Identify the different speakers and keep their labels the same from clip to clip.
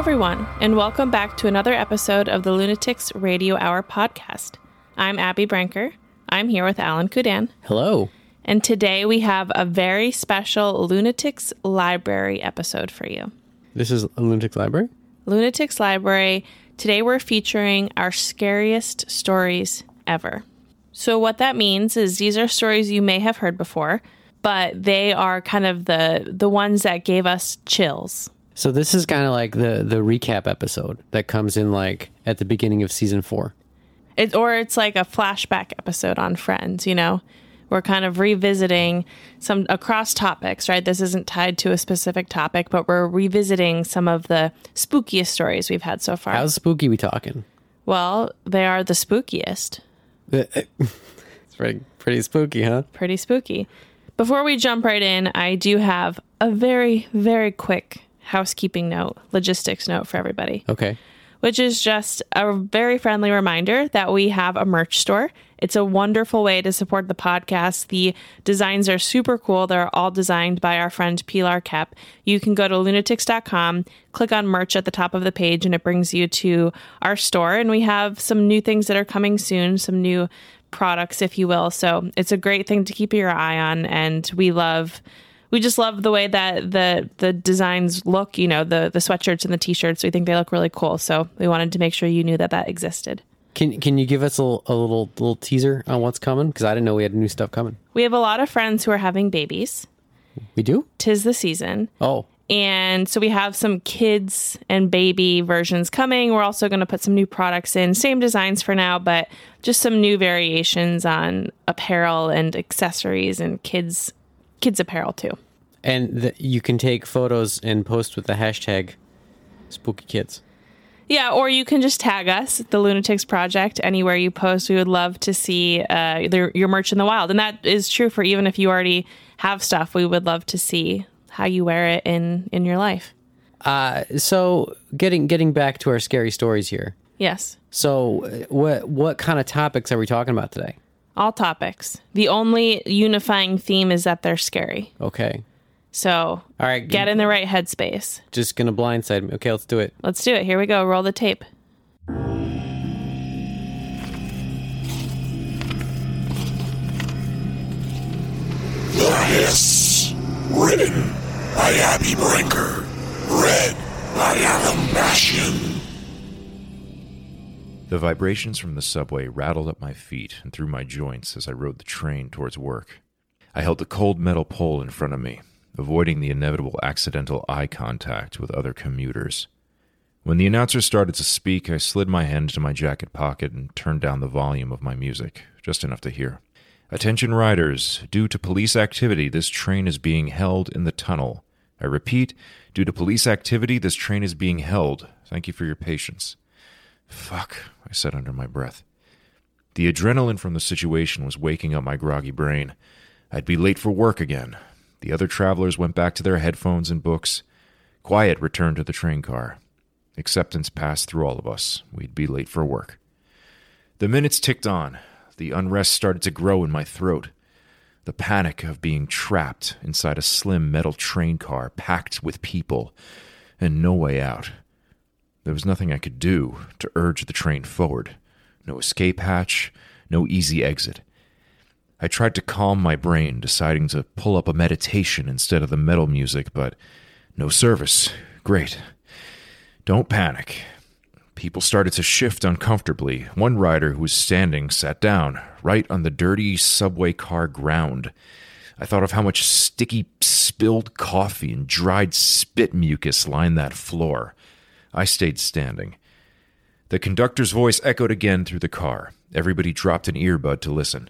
Speaker 1: Hello, everyone, and welcome back to another episode of the Lunatics Radio Hour podcast. I'm Abby Brinker. I'm here with Alan Kudan.
Speaker 2: Hello.
Speaker 1: And today we have a very special Lunatics Library episode for you.
Speaker 2: This is a Lunatics Library?
Speaker 1: Lunatics Library. Today we're featuring our scariest stories ever. So, what that means is these are stories you may have heard before, but they are kind of the, the ones that gave us chills.
Speaker 2: So this is kind of like the the recap episode that comes in like at the beginning of season 4.
Speaker 1: It, or it's like a flashback episode on Friends, you know? We're kind of revisiting some across topics, right? This isn't tied to a specific topic, but we're revisiting some of the spookiest stories we've had so far.
Speaker 2: How spooky we talking?
Speaker 1: well, they are the spookiest.
Speaker 2: It's pretty pretty spooky, huh?
Speaker 1: Pretty spooky. Before we jump right in, I do have a very, very quick housekeeping note, logistics note for everybody.
Speaker 2: Okay.
Speaker 1: which is just a very friendly reminder that we have a merch store. It's a wonderful way to support the podcast. The designs are super cool. They're all designed by our friend Pilar Kep. You can go to lunatics.com, click on merch at the top of the page, and it brings you to our store. And we have some new things that are coming soon, some new products, if you will. So it's a great thing to keep your eye on. And we love we just love the way that the the designs look you know the the sweatshirts and the t-shirts. We think they look really cool. So we wanted to make sure you knew that that existed.
Speaker 2: Can can you give us a, little- a little little teaser on what's coming? Because I didn't know we had new stuff coming.
Speaker 1: we have a lot of friends who are having babies.
Speaker 2: We do?
Speaker 1: tis the season.
Speaker 2: Oh,
Speaker 1: and so we have some kids and baby versions coming. We're also going to put some new products in. Same designs for now but just some new variations on apparel and accessories and kids kids apparel too
Speaker 2: and the, you can take photos and post with the hashtag spooky kids.
Speaker 1: Yeah, or you can just tag us, the Lunatics Project, anywhere you post. We would love to see uh, their, your merch in the wild. And that is true for even if you already have stuff, we would love to see how you wear it in, in your life.
Speaker 2: Uh, so getting getting back to our scary stories here.
Speaker 1: Yes,
Speaker 2: So uh, what what kind of topics are we talking about today?
Speaker 1: All topics. The only unifying theme is that they're scary.
Speaker 2: Okay.
Speaker 1: So
Speaker 2: All right.
Speaker 1: get in the right headspace.
Speaker 2: Just gonna blindside me. Okay, let's do it.
Speaker 1: Let's do it. Here we go. Roll the tape.
Speaker 3: The Hiss. Written by Abby Brinker. Read by Adam Bashian.
Speaker 4: The vibrations from the subway rattled up my feet and through my joints as I rode the train towards work. I held the cold metal pole in front of me, avoiding the inevitable accidental eye contact with other commuters. When the announcer started to speak, I slid my hand into my jacket pocket and turned down the volume of my music, just enough to hear. Attention riders, due to police activity, this train is being held in the tunnel. I repeat, due to police activity, this train is being held. Thank you for your patience. Fuck, I said under my breath. The adrenaline from the situation was waking up my groggy brain. I'd be late for work again. The other travelers went back to their headphones and books. Quiet returned to the train car. Acceptance passed through all of us. We'd be late for work. The minutes ticked on. The unrest started to grow in my throat. The panic of being trapped inside a slim metal train car packed with people and no way out. There was nothing I could do to urge the train forward. No escape hatch, no easy exit. I tried to calm my brain, deciding to pull up a meditation instead of the metal music, but no service. Great. Don't panic. People started to shift uncomfortably. One rider who was standing sat down, right on the dirty subway car ground. I thought of how much sticky, spilled coffee and dried spit mucus lined that floor. I stayed standing. The conductor's voice echoed again through the car. Everybody dropped an earbud to listen.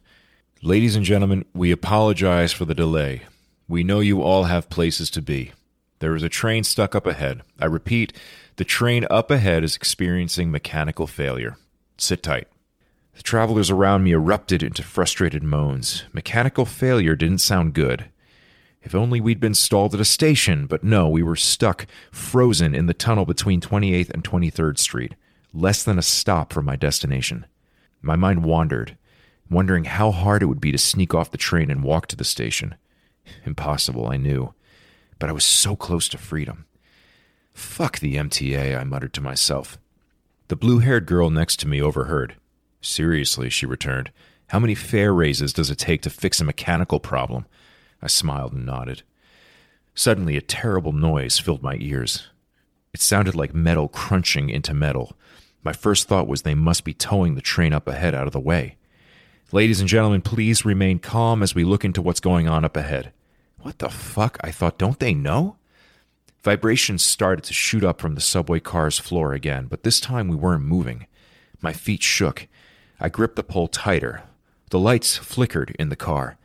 Speaker 4: Ladies and gentlemen, we apologize for the delay. We know you all have places to be. There is a train stuck up ahead. I repeat, the train up ahead is experiencing mechanical failure. Sit tight. The travelers around me erupted into frustrated moans. Mechanical failure didn't sound good. If only we'd been stalled at a station, but no, we were stuck, frozen in the tunnel between 28th and 23rd Street, less than a stop from my destination. My mind wandered, wondering how hard it would be to sneak off the train and walk to the station. Impossible, I knew, but I was so close to freedom. Fuck the MTA, I muttered to myself. The blue haired girl next to me overheard. Seriously, she returned. How many fare raises does it take to fix a mechanical problem? I smiled and nodded. Suddenly, a terrible noise filled my ears. It sounded like metal crunching into metal. My first thought was they must be towing the train up ahead out of the way. Ladies and gentlemen, please remain calm as we look into what's going on up ahead. What the fuck? I thought, don't they know? Vibrations started to shoot up from the subway car's floor again, but this time we weren't moving. My feet shook. I gripped the pole tighter. The lights flickered in the car.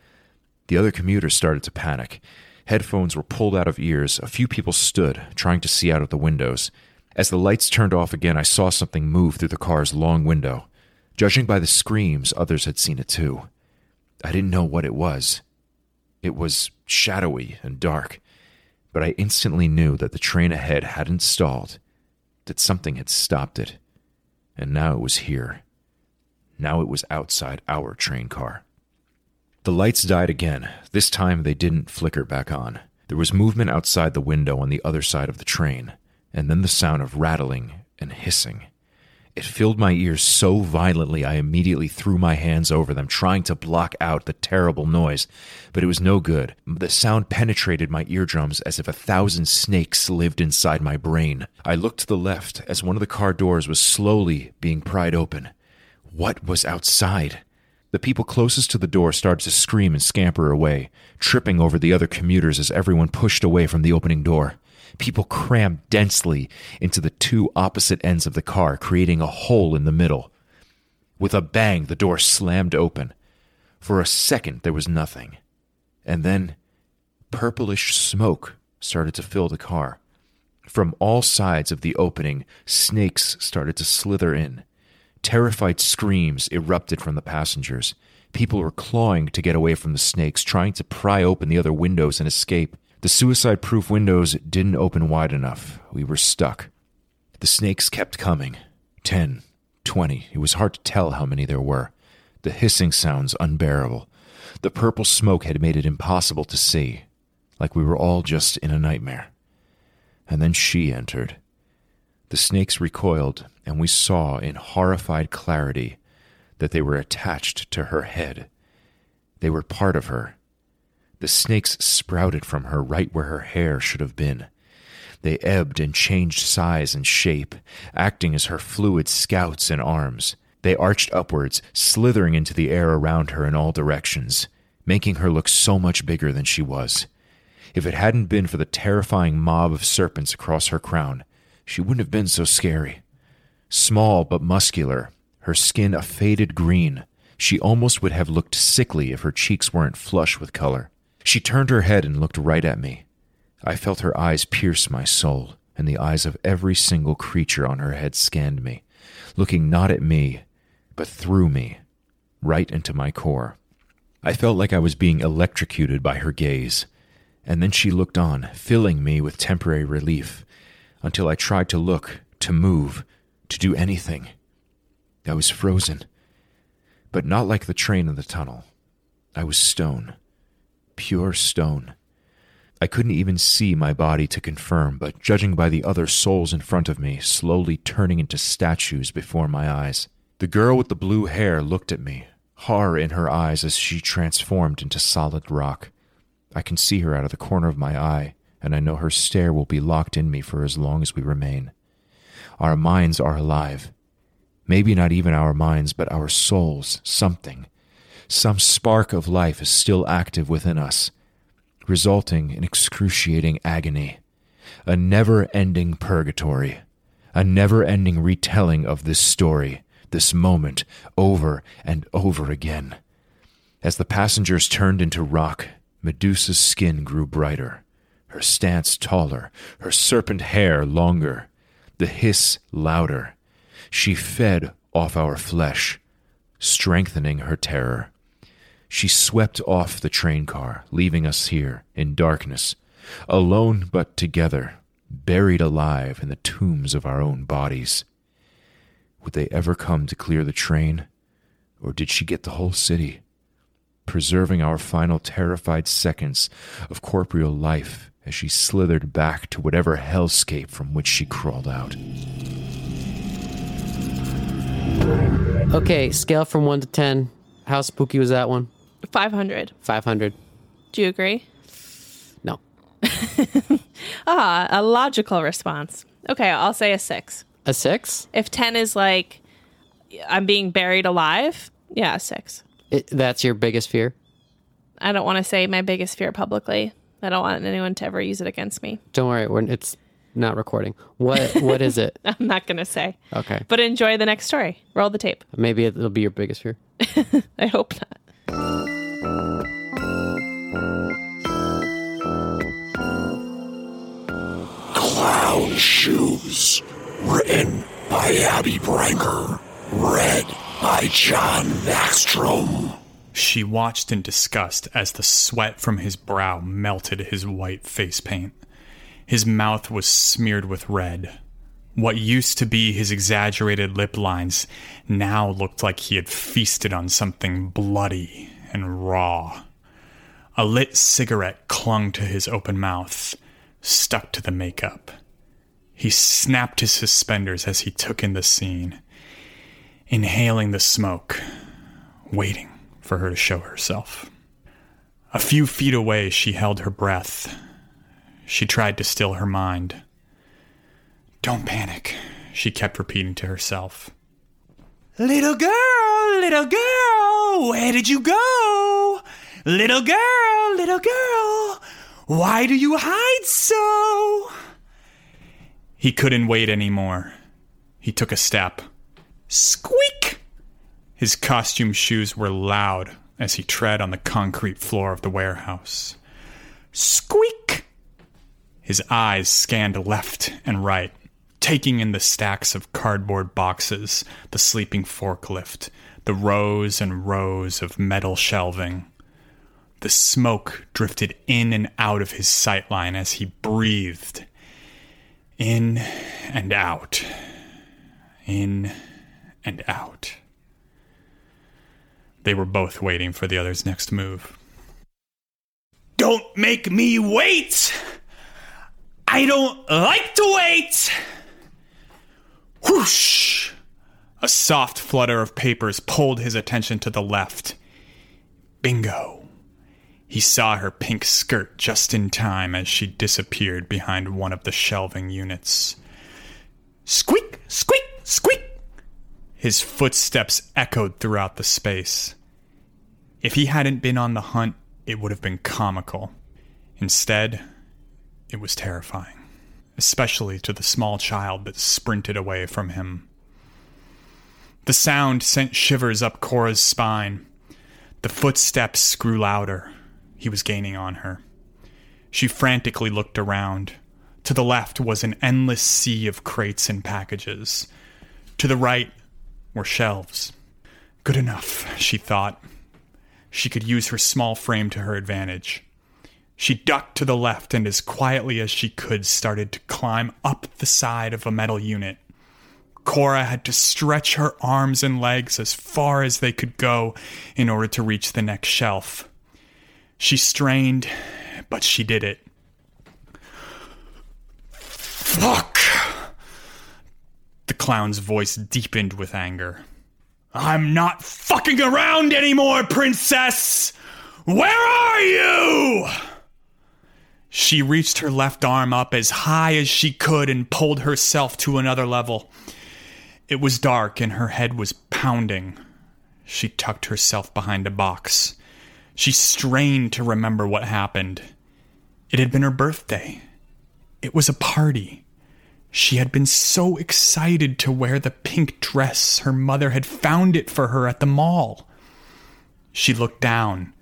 Speaker 4: The other commuters started to panic. Headphones were pulled out of ears. A few people stood, trying to see out of the windows. As the lights turned off again, I saw something move through the car's long window. Judging by the screams, others had seen it too. I didn't know what it was. It was shadowy and dark but I instantly knew that the train ahead hadn't stalled, that something had stopped it, and now it was here. Now it was outside our train car. The lights died again. This time they didn't flicker back on. There was movement outside the window on the other side of the train, and then the sound of rattling and hissing. It filled my ears so violently I immediately threw my hands over them, trying to block out the terrible noise. But it was no good. The sound penetrated my eardrums as if a thousand snakes lived inside my brain. I looked to the left as one of the car doors was slowly being pried open. What was outside? The people closest to the door started to scream and scamper away, tripping over the other commuters as everyone pushed away from the opening door. People crammed densely into the two opposite ends of the car, creating a hole in the middle. With a bang, the door slammed open. For a second, there was nothing. And then, purplish smoke started to fill the car. From all sides of the opening, snakes started to slither in. Terrified screams erupted from the passengers. People were clawing to get away from the snakes, trying to pry open the other windows and escape. The suicide proof windows didn't open wide enough. We were stuck. The snakes kept coming. Ten, twenty. It was hard to tell how many there were. The hissing sounds unbearable. The purple smoke had made it impossible to see, like we were all just in a nightmare. And then she entered. The snakes recoiled, and we saw in horrified clarity that they were attached to her head. They were part of her, the snakes sprouted from her right where her hair should have been. They ebbed and changed size and shape, acting as her fluid scouts and arms. They arched upwards, slithering into the air around her in all directions, making her look so much bigger than she was. If it hadn't been for the terrifying mob of serpents across her crown, she wouldn't have been so scary. Small but muscular, her skin a faded green, she almost would have looked sickly if her cheeks weren't flush with color. She turned her head and looked right at me. I felt her eyes pierce my soul, and the eyes of every single creature on her head scanned me, looking not at me, but through me, right into my core. I felt like I was being electrocuted by her gaze, and then she looked on, filling me with temporary relief, until I tried to look, to move, to do anything. I was frozen, but not like the train in the tunnel. I was stone pure stone. I couldn't even see my body to confirm, but judging by the other souls in front of me, slowly turning into statues before my eyes. The girl with the blue hair looked at me, horror in her eyes as she transformed into solid rock. I can see her out of the corner of my eye, and I know her stare will be locked in me for as long as we remain. Our minds are alive. Maybe not even our minds, but our souls, something, some spark of life is still active within us, resulting in excruciating agony, a never ending purgatory, a never ending retelling of this story, this moment, over and over again. As the passengers turned into rock, Medusa's skin grew brighter, her stance taller, her serpent hair longer, the hiss louder. She fed off our flesh, strengthening her terror. She swept off the train car, leaving us here in darkness, alone but together, buried alive in the tombs of our own bodies. Would they ever come to clear the train, or did she get the whole city, preserving our final terrified seconds of corporeal life as she slithered back to whatever hellscape from which she crawled out.
Speaker 2: Okay, scale from one to ten. How spooky was that one?
Speaker 1: 500.
Speaker 2: Five hundred.
Speaker 1: Do you agree?
Speaker 2: No.
Speaker 1: Ah, a logical response. Okay, I'll say a six.
Speaker 2: A six?
Speaker 1: If 10 is like, I'm being buried alive, yeah, a six.
Speaker 2: It, that's your biggest fear?
Speaker 1: I don't want to say my biggest fear publicly. I don't want anyone to ever use it against me.
Speaker 2: Don't worry, we're, it's not recording. What What is it?
Speaker 1: I'm not going to say.
Speaker 2: Okay.
Speaker 1: But enjoy the next story. Roll the tape.
Speaker 2: Maybe it'll be your biggest fear.
Speaker 1: I hope not.
Speaker 3: Clown Shoes. Written by Abby Brinker. Read by John Backstrom.
Speaker 5: She watched in disgust as the sweat from his brow melted his white face paint. His mouth was smeared with red. What used to be his exaggerated lip lines now looked like he had feasted on something bloody and raw. A lit cigarette clung to his open mouth, stuck to the makeup. He snapped his suspenders as he took in the scene, inhaling the smoke, waiting for her to show herself. A few feet away, she held her breath. She tried to still her mind. Don't panic, she kept repeating to herself. Little girl, little girl, where did you go? Little girl, little girl, why do you hide so? He couldn't wait anymore. He took a step. Squeak! His costume shoes were loud as he tread on the concrete floor of the warehouse. Squeak! His eyes scanned left and right, taking in the stacks of cardboard boxes, the sleeping forklift, the rows and rows of metal shelving. The smoke drifted in and out of his sightline as he breathed. In and out. In and out. They were both waiting for the other's next move. Don't make me wait! I don't like to wait! Whoosh! A soft flutter of papers pulled his attention to the left. Bingo. He saw her pink skirt just in time as she disappeared behind one of the shelving units. Squeak, squeak, squeak! His footsteps echoed throughout the space. If he hadn't been on the hunt, it would have been comical. Instead, it was terrifying, especially to the small child that sprinted away from him. The sound sent shivers up Cora's spine. The footsteps grew louder. He was gaining on her. She frantically looked around. To the left was an endless sea of crates and packages. To the right were shelves. Good enough, she thought. She could use her small frame to her advantage. She ducked to the left and, as quietly as she could, started to climb up the side of a metal unit. Cora had to stretch her arms and legs as far as they could go in order to reach the next shelf. She strained, but she did it. Fuck! The clown's voice deepened with anger. I'm not fucking around anymore, princess! Where are you? She reached her left arm up as high as she could and pulled herself to another level. It was dark and her head was pounding. She tucked herself behind a box. She strained to remember what happened. It had been her birthday. It was a party. She had been so excited to wear the pink dress her mother had found it for her at the mall. She looked down.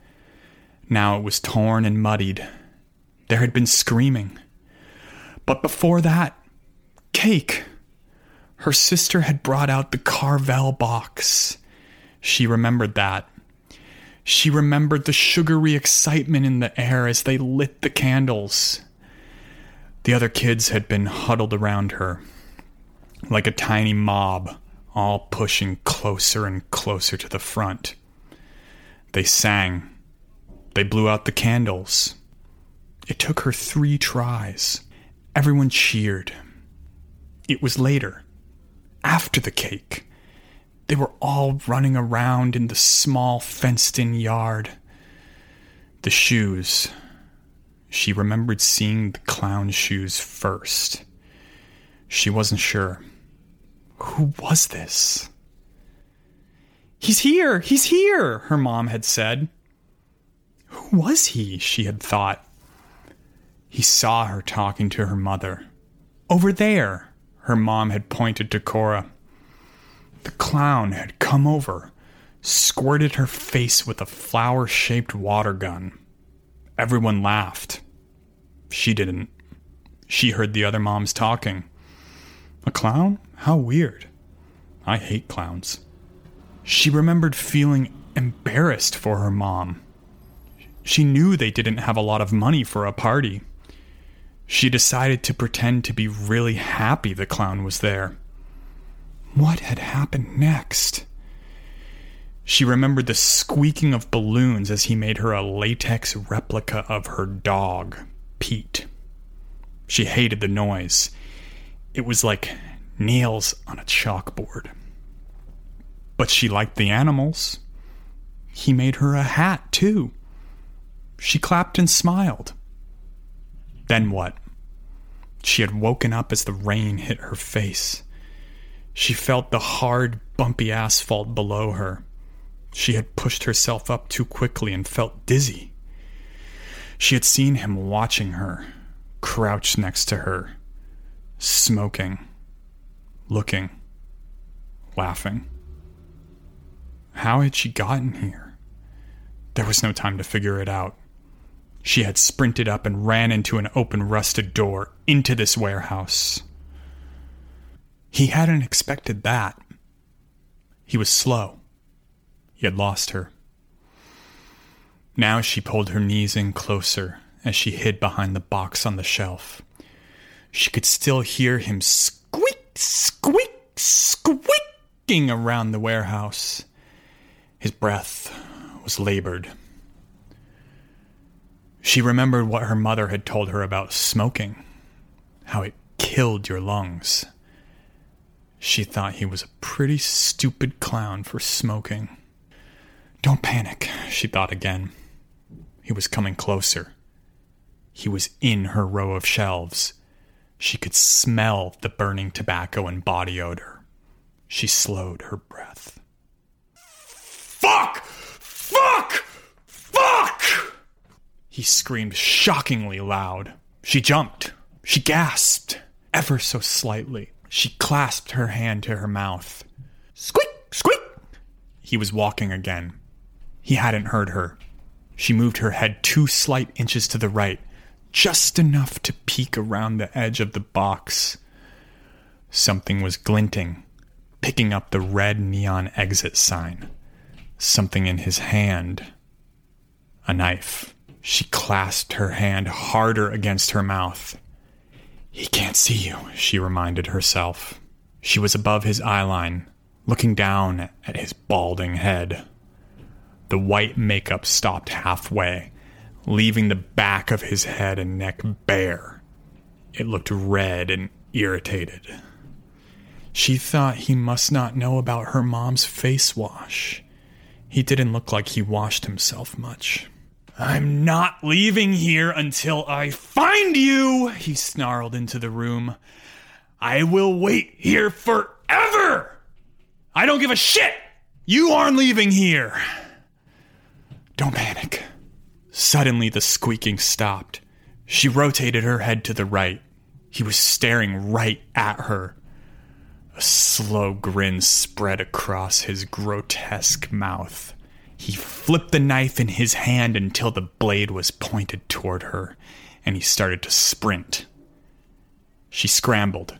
Speaker 5: Now it was torn and muddied. There had been screaming. But before that, cake. Her sister had brought out the Carvel box. She remembered that. She remembered the sugary excitement in the air as they lit the candles. The other kids had been huddled around her, like a tiny mob, all pushing closer and closer to the front. They sang. They blew out the candles. It took her three tries. Everyone cheered. It was later, after the cake. They were all running around in the small fenced in yard. The shoes. She remembered seeing the clown shoes first. She wasn't sure. Who was this? He's here! He's here! Her mom had said. Who was he? She had thought. He saw her talking to her mother. Over there, her mom had pointed to Cora. The clown had come over, squirted her face with a flower shaped water gun. Everyone laughed. She didn't. She heard the other moms talking. A clown? How weird. I hate clowns. She remembered feeling embarrassed for her mom. She knew they didn't have a lot of money for a party. She decided to pretend to be really happy the clown was there. What had happened next? She remembered the squeaking of balloons as he made her a latex replica of her dog, Pete. She hated the noise. It was like nails on a chalkboard. But she liked the animals. He made her a hat, too. She clapped and smiled. Then what? She had woken up as the rain hit her face. She felt the hard, bumpy asphalt below her. She had pushed herself up too quickly and felt dizzy. She had seen him watching her, crouched next to her, smoking, looking, laughing. How had she gotten here? There was no time to figure it out. She had sprinted up and ran into an open rusted door into this warehouse. He hadn't expected that. He was slow. He had lost her. Now she pulled her knees in closer as she hid behind the box on the shelf. She could still hear him squeak, squeak, squeaking around the warehouse. His breath was labored. She remembered what her mother had told her about smoking, how it killed your lungs. She thought he was a pretty stupid clown for smoking. Don't panic, she thought again. He was coming closer. He was in her row of shelves. She could smell the burning tobacco and body odor. She slowed her breath. Fuck! Fuck! Fuck! He screamed shockingly loud. She jumped. She gasped, ever so slightly. She clasped her hand to her mouth. Squeak! Squeak! He was walking again. He hadn't heard her. She moved her head two slight inches to the right, just enough to peek around the edge of the box. Something was glinting, picking up the red neon exit sign something in his hand a knife. She clasped her hand harder against her mouth. He can't see you, she reminded herself. She was above his eyeline, looking down at his balding head. The white makeup stopped halfway, leaving the back of his head and neck bare. It looked red and irritated. She thought he must not know about her mom's face wash. He didn't look like he washed himself much. I'm not leaving here until I find you, he snarled into the room. I will wait here forever. I don't give a shit. You aren't leaving here. Don't panic. Suddenly, the squeaking stopped. She rotated her head to the right. He was staring right at her. A slow grin spread across his grotesque mouth. He flipped the knife in his hand until the blade was pointed toward her, and he started to sprint. She scrambled,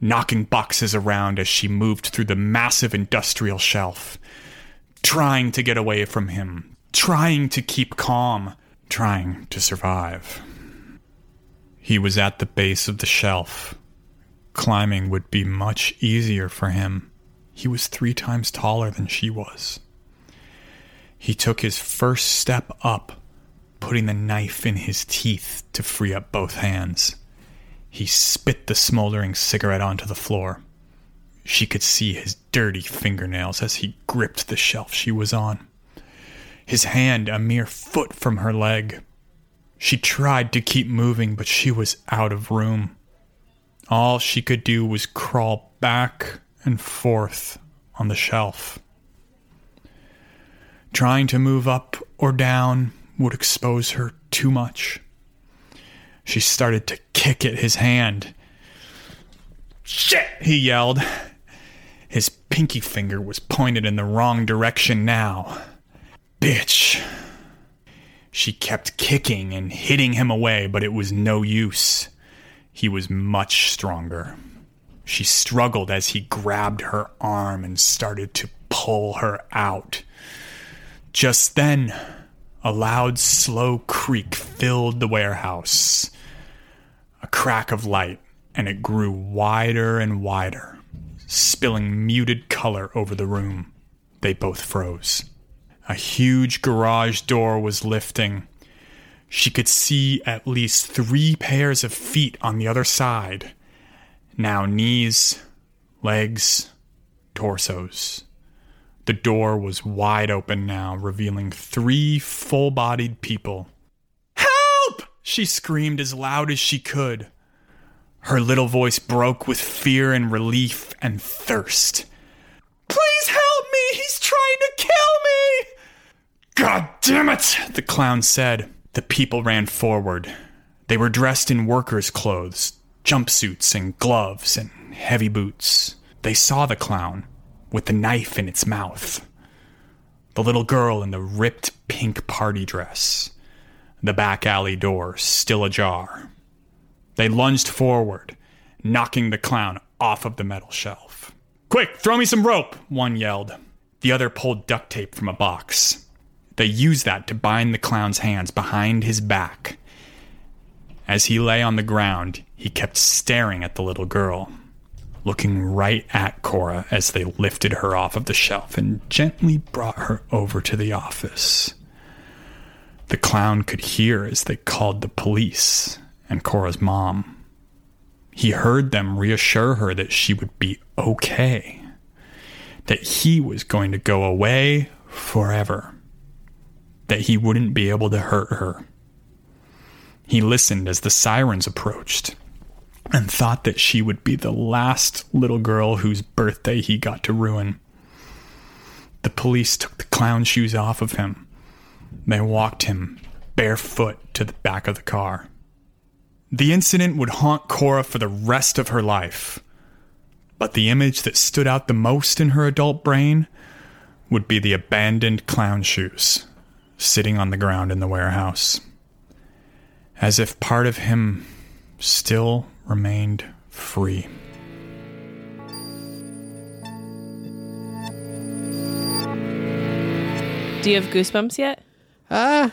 Speaker 5: knocking boxes around as she moved through the massive industrial shelf, trying to get away from him, trying to keep calm, trying to survive. He was at the base of the shelf, Climbing would be much easier for him. He was three times taller than she was. He took his first step up, putting the knife in his teeth to free up both hands. He spit the smoldering cigarette onto the floor. She could see his dirty fingernails as he gripped the shelf she was on. His hand a mere foot from her leg. She tried to keep moving, but she was out of room. All she could do was crawl back and forth on the shelf. Trying to move up or down would expose her too much. She started to kick at his hand. Shit, he yelled. His pinky finger was pointed in the wrong direction now. Bitch. She kept kicking and hitting him away, but it was no use. He was much stronger. She struggled as he grabbed her arm and started to pull her out. Just then, a loud, slow creak filled the warehouse. A crack of light, and it grew wider and wider, spilling muted color over the room. They both froze. A huge garage door was lifting. She could see at least three pairs of feet on the other side. Now knees, legs, torsos. The door was wide open now, revealing three full bodied people. Help! She screamed as loud as she could. Her little voice broke with fear and relief and thirst. Please help me! He's trying to kill me! God damn it! The clown said. The people ran forward. They were dressed in workers' clothes, jumpsuits and gloves and heavy boots. They saw the clown with the knife in its mouth. The little girl in the ripped pink party dress. The back alley door still ajar. They lunged forward, knocking the clown off of the metal shelf. Quick, throw me some rope, one yelled. The other pulled duct tape from a box. They used that to bind the clown's hands behind his back. As he lay on the ground, he kept staring at the little girl looking right at Cora as they lifted her off of the shelf and gently brought her over to the office. The clown could hear as they called the police and Cora's mom. He heard them reassure her that she would be okay, that he was going to go away forever, that he wouldn't be able to hurt her. He listened as the sirens approached and thought that she would be the last little girl whose birthday he got to ruin. The police took the clown shoes off of him. They walked him barefoot to the back of the car. The incident would haunt Cora for the rest of her life. But the image that stood out the most in her adult brain would be the abandoned clown shoes sitting on the ground in the warehouse. As if part of him still remained free.
Speaker 1: Do you have goosebumps yet?
Speaker 2: Uh,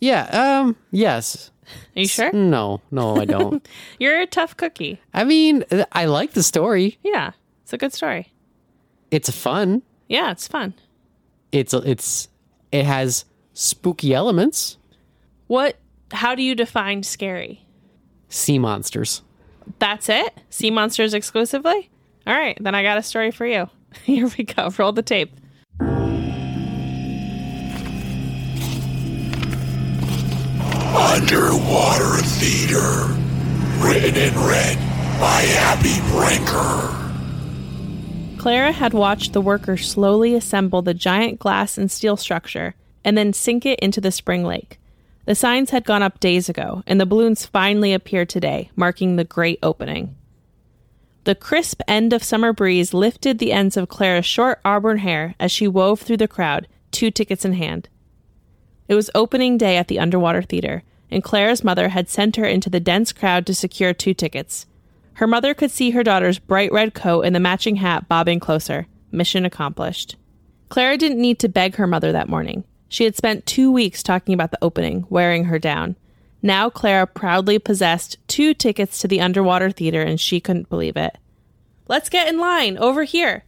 Speaker 2: yeah, um, yes.
Speaker 1: Are you sure?
Speaker 2: No, no, I don't.
Speaker 1: You're a tough cookie.
Speaker 2: I mean, I like the story.
Speaker 1: Yeah, it's a good story.
Speaker 2: It's fun.
Speaker 1: Yeah, it's fun.
Speaker 2: It's it's it has spooky elements.
Speaker 1: What? How do you define scary?
Speaker 2: Sea monsters.
Speaker 1: That's it? Sea monsters exclusively? All right, then I got a story for you. Here we go. Roll the tape.
Speaker 3: Underwater Theater. Written in red by Abby Brinker.
Speaker 1: Clara had watched the workers slowly assemble the giant glass and steel structure and then sink it into the spring lake. The signs had gone up days ago, and the balloons finally appeared today, marking the great opening. The crisp end of summer breeze lifted the ends of Clara's short auburn hair as she wove through the crowd, two tickets in hand. It was opening day at the Underwater Theater, and Clara's mother had sent her into the dense crowd to secure two tickets. Her mother could see her daughter's bright red coat and the matching hat bobbing closer. Mission accomplished. Clara didn't need to beg her mother that morning. She had spent two weeks talking about the opening, wearing her down. Now Clara proudly possessed two tickets to the underwater theater, and she couldn't believe it. Let's get in line, over here.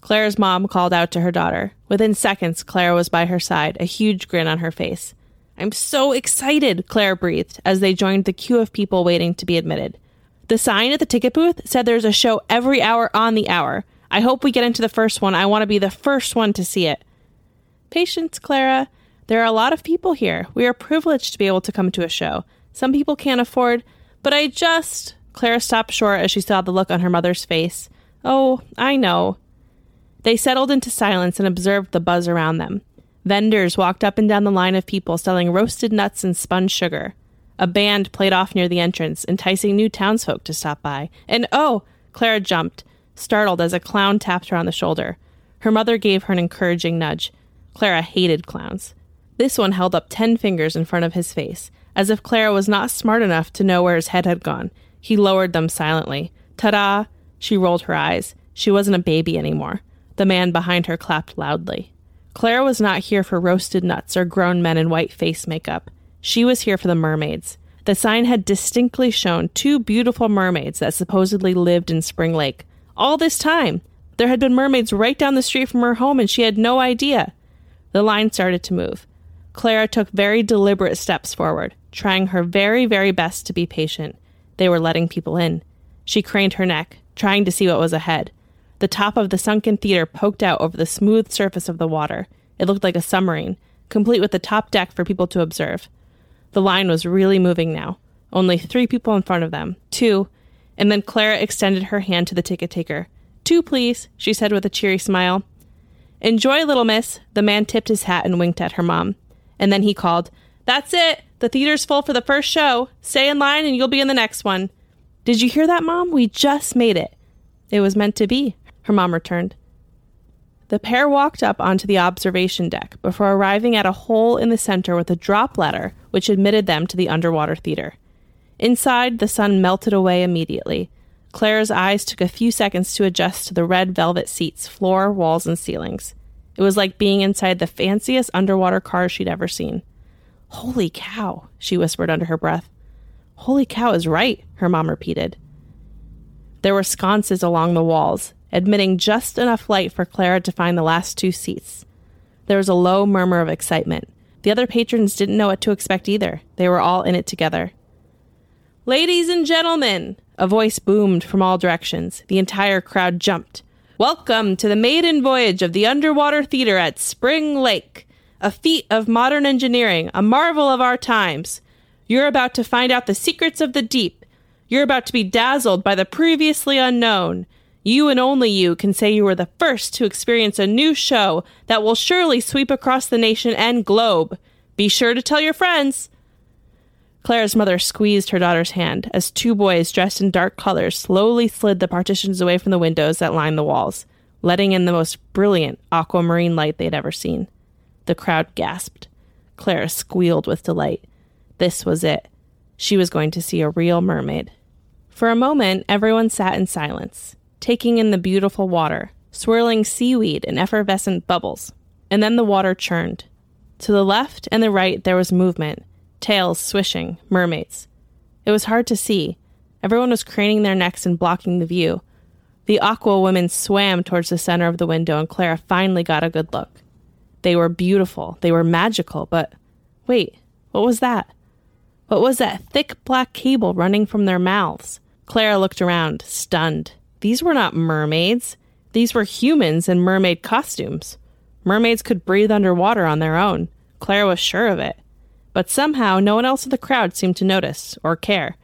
Speaker 1: Clara's mom called out to her daughter. Within seconds, Clara was by her side, a huge grin on her face. I'm so excited, Clara breathed as they joined the queue of people waiting to be admitted. The sign at the ticket booth said there's a show every hour on the hour. I hope we get into the first one. I want to be the first one to see it. Patience, Clara. There are a lot of people here. We are privileged to be able to come to a show. Some people can't afford, but I just. Clara stopped short as she saw the look on her mother's face. Oh, I know. They settled into silence and observed the buzz around them. Vendors walked up and down the line of people selling roasted nuts and spun sugar. A band played off near the entrance, enticing new townsfolk to stop by. And oh, Clara jumped, startled as a clown tapped her on the shoulder. Her mother gave her an encouraging nudge. Clara hated clowns. This one held up ten fingers in front of his face, as if Clara was not smart enough to know where his head had gone. He lowered them silently. Ta da! She rolled her eyes. She wasn't a baby anymore. The man behind her clapped loudly. Clara was not here for roasted nuts or grown men in white face makeup. She was here for the mermaids. The sign had distinctly shown two beautiful mermaids that supposedly lived in Spring Lake. All this time, there had been mermaids right down the street from her home, and she had no idea. The line started to move. Clara took very deliberate steps forward, trying her very, very best to be patient. They were letting people in. She craned her neck, trying to see what was ahead. The top of the sunken theater poked out over the smooth surface of the water. It looked like a submarine, complete with the top deck for people to observe. The line was really moving now. Only three people in front of them. Two. And then Clara extended her hand to the ticket taker. Two, please, she said with a cheery smile. Enjoy, little miss. The man tipped his hat and winked at her mom. And then he called, That's it. The theater's full for the first show. Stay in line and you'll be in the next one. Did you hear that, Mom? We just made it. It was meant to be, her mom returned. The pair walked up onto the observation deck before arriving at a hole in the center with a drop ladder which admitted them to the underwater theater. Inside, the sun melted away immediately. Clara's eyes took a few seconds to adjust to the red velvet seats, floor, walls, and ceilings. It was like being inside the fanciest underwater car she'd ever seen. Holy cow, she whispered under her breath. Holy cow is right, her mom repeated. There were sconces along the walls, admitting just enough light for Clara to find the last two seats. There was a low murmur of excitement. The other patrons didn't know what to expect either. They were all in it together. Ladies and gentlemen, a voice boomed from all directions. The entire crowd jumped. Welcome to the maiden voyage of the underwater theater at Spring Lake, a feat of modern engineering, a marvel of our times. You're about to find out the secrets of the deep. You're about to be dazzled by the previously unknown. You and only you can say you were the first to experience a new show that will surely sweep across the nation and globe. Be sure to tell your friends. Clara's mother squeezed her daughter's hand as two boys dressed in dark colors slowly slid the partitions away from the windows that lined the walls, letting in the most brilliant aquamarine light they'd ever seen. The crowd gasped. Clara squealed with delight. This was it. She was going to see a real mermaid. For a moment, everyone sat in silence taking in the beautiful water, swirling seaweed and effervescent bubbles. And then the water churned. To the left and the right, there was movement, tails swishing, mermaids. It was hard to see. Everyone was craning their necks and blocking the view. The aqua women swam towards the center of the window, and Clara finally got a good look. They were beautiful, they were magical, but wait, what was that? What was that thick black cable running from their mouths? Clara looked around, stunned. These were not mermaids. These were humans in mermaid costumes. Mermaids could breathe underwater on their own. Clara was sure of it. But somehow no one else in the crowd seemed to notice or care.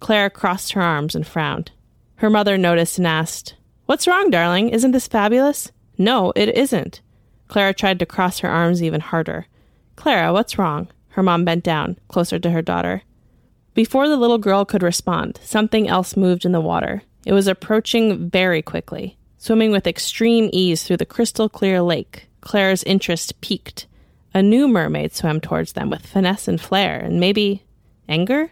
Speaker 1: Clara crossed her arms and frowned. Her mother noticed and asked, What's wrong, darling? Isn't this fabulous? No, it isn't. Clara tried to cross her arms even harder. Clara, what's wrong? Her mom bent down, closer to her daughter. Before the little girl could respond, something else moved in the water. It was approaching very quickly, swimming with extreme ease through the crystal clear lake. Clara's interest piqued. A new mermaid swam towards them with finesse and flair, and maybe anger?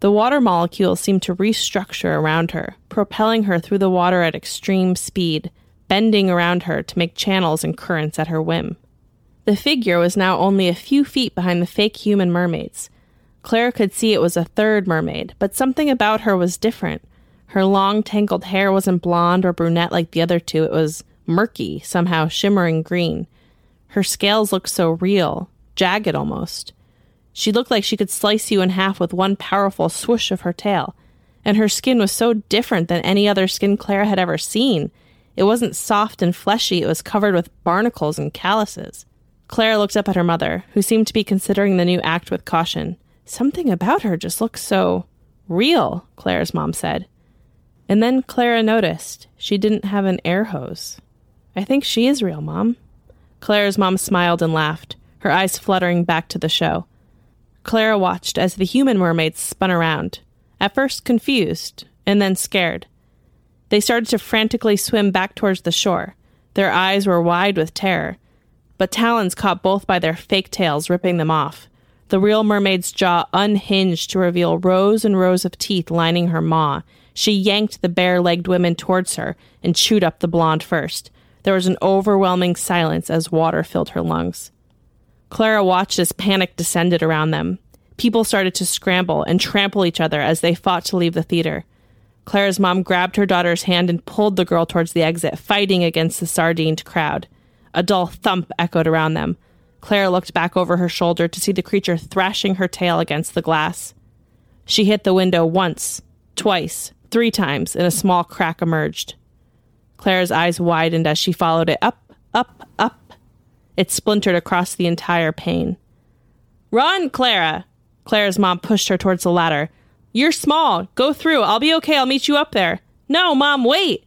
Speaker 1: The water molecules seemed to restructure around her, propelling her through the water at extreme speed, bending around her to make channels and currents at her whim. The figure was now only a few feet behind the fake human mermaids. Claire could see it was a third mermaid, but something about her was different. Her long, tangled hair wasn't blonde or brunette like the other two, it was murky, somehow shimmering green. Her scales looked so real, jagged almost. She looked like she could slice you in half with one powerful swoosh of her tail. And her skin was so different than any other skin Clara had ever seen. It wasn't soft and fleshy, it was covered with barnacles and calluses. Clara looked up at her mother, who seemed to be considering the new act with caution. Something about her just looked so real, Clara's mom said. And then Clara noticed she didn't have an air hose. I think she is real, Mom. Clara's mom smiled and laughed, her eyes fluttering back to the show. Clara watched as the human mermaids spun around, at first confused, and then scared. They started to frantically swim back towards the shore. Their eyes were wide with terror, but talons caught both by their fake tails, ripping them off. The real mermaid's jaw unhinged to reveal rows and rows of teeth lining her maw. She yanked the bare legged women towards her and chewed up the blonde first. There was an overwhelming silence as water filled her lungs. Clara watched as panic descended around them. People started to scramble and trample each other as they fought to leave the theater. Clara's mom grabbed her daughter's hand and pulled the girl towards the exit, fighting against the sardined crowd. A dull thump echoed around them. Clara looked back over her shoulder to see the creature thrashing her tail against the glass. She hit the window once, twice, three times, and a small crack emerged. Clara's eyes widened as she followed it up, up, up. It splintered across the entire pane. Run, Clara! Clara's mom pushed her towards the ladder. You're small. Go through. I'll be okay. I'll meet you up there. No, Mom, wait.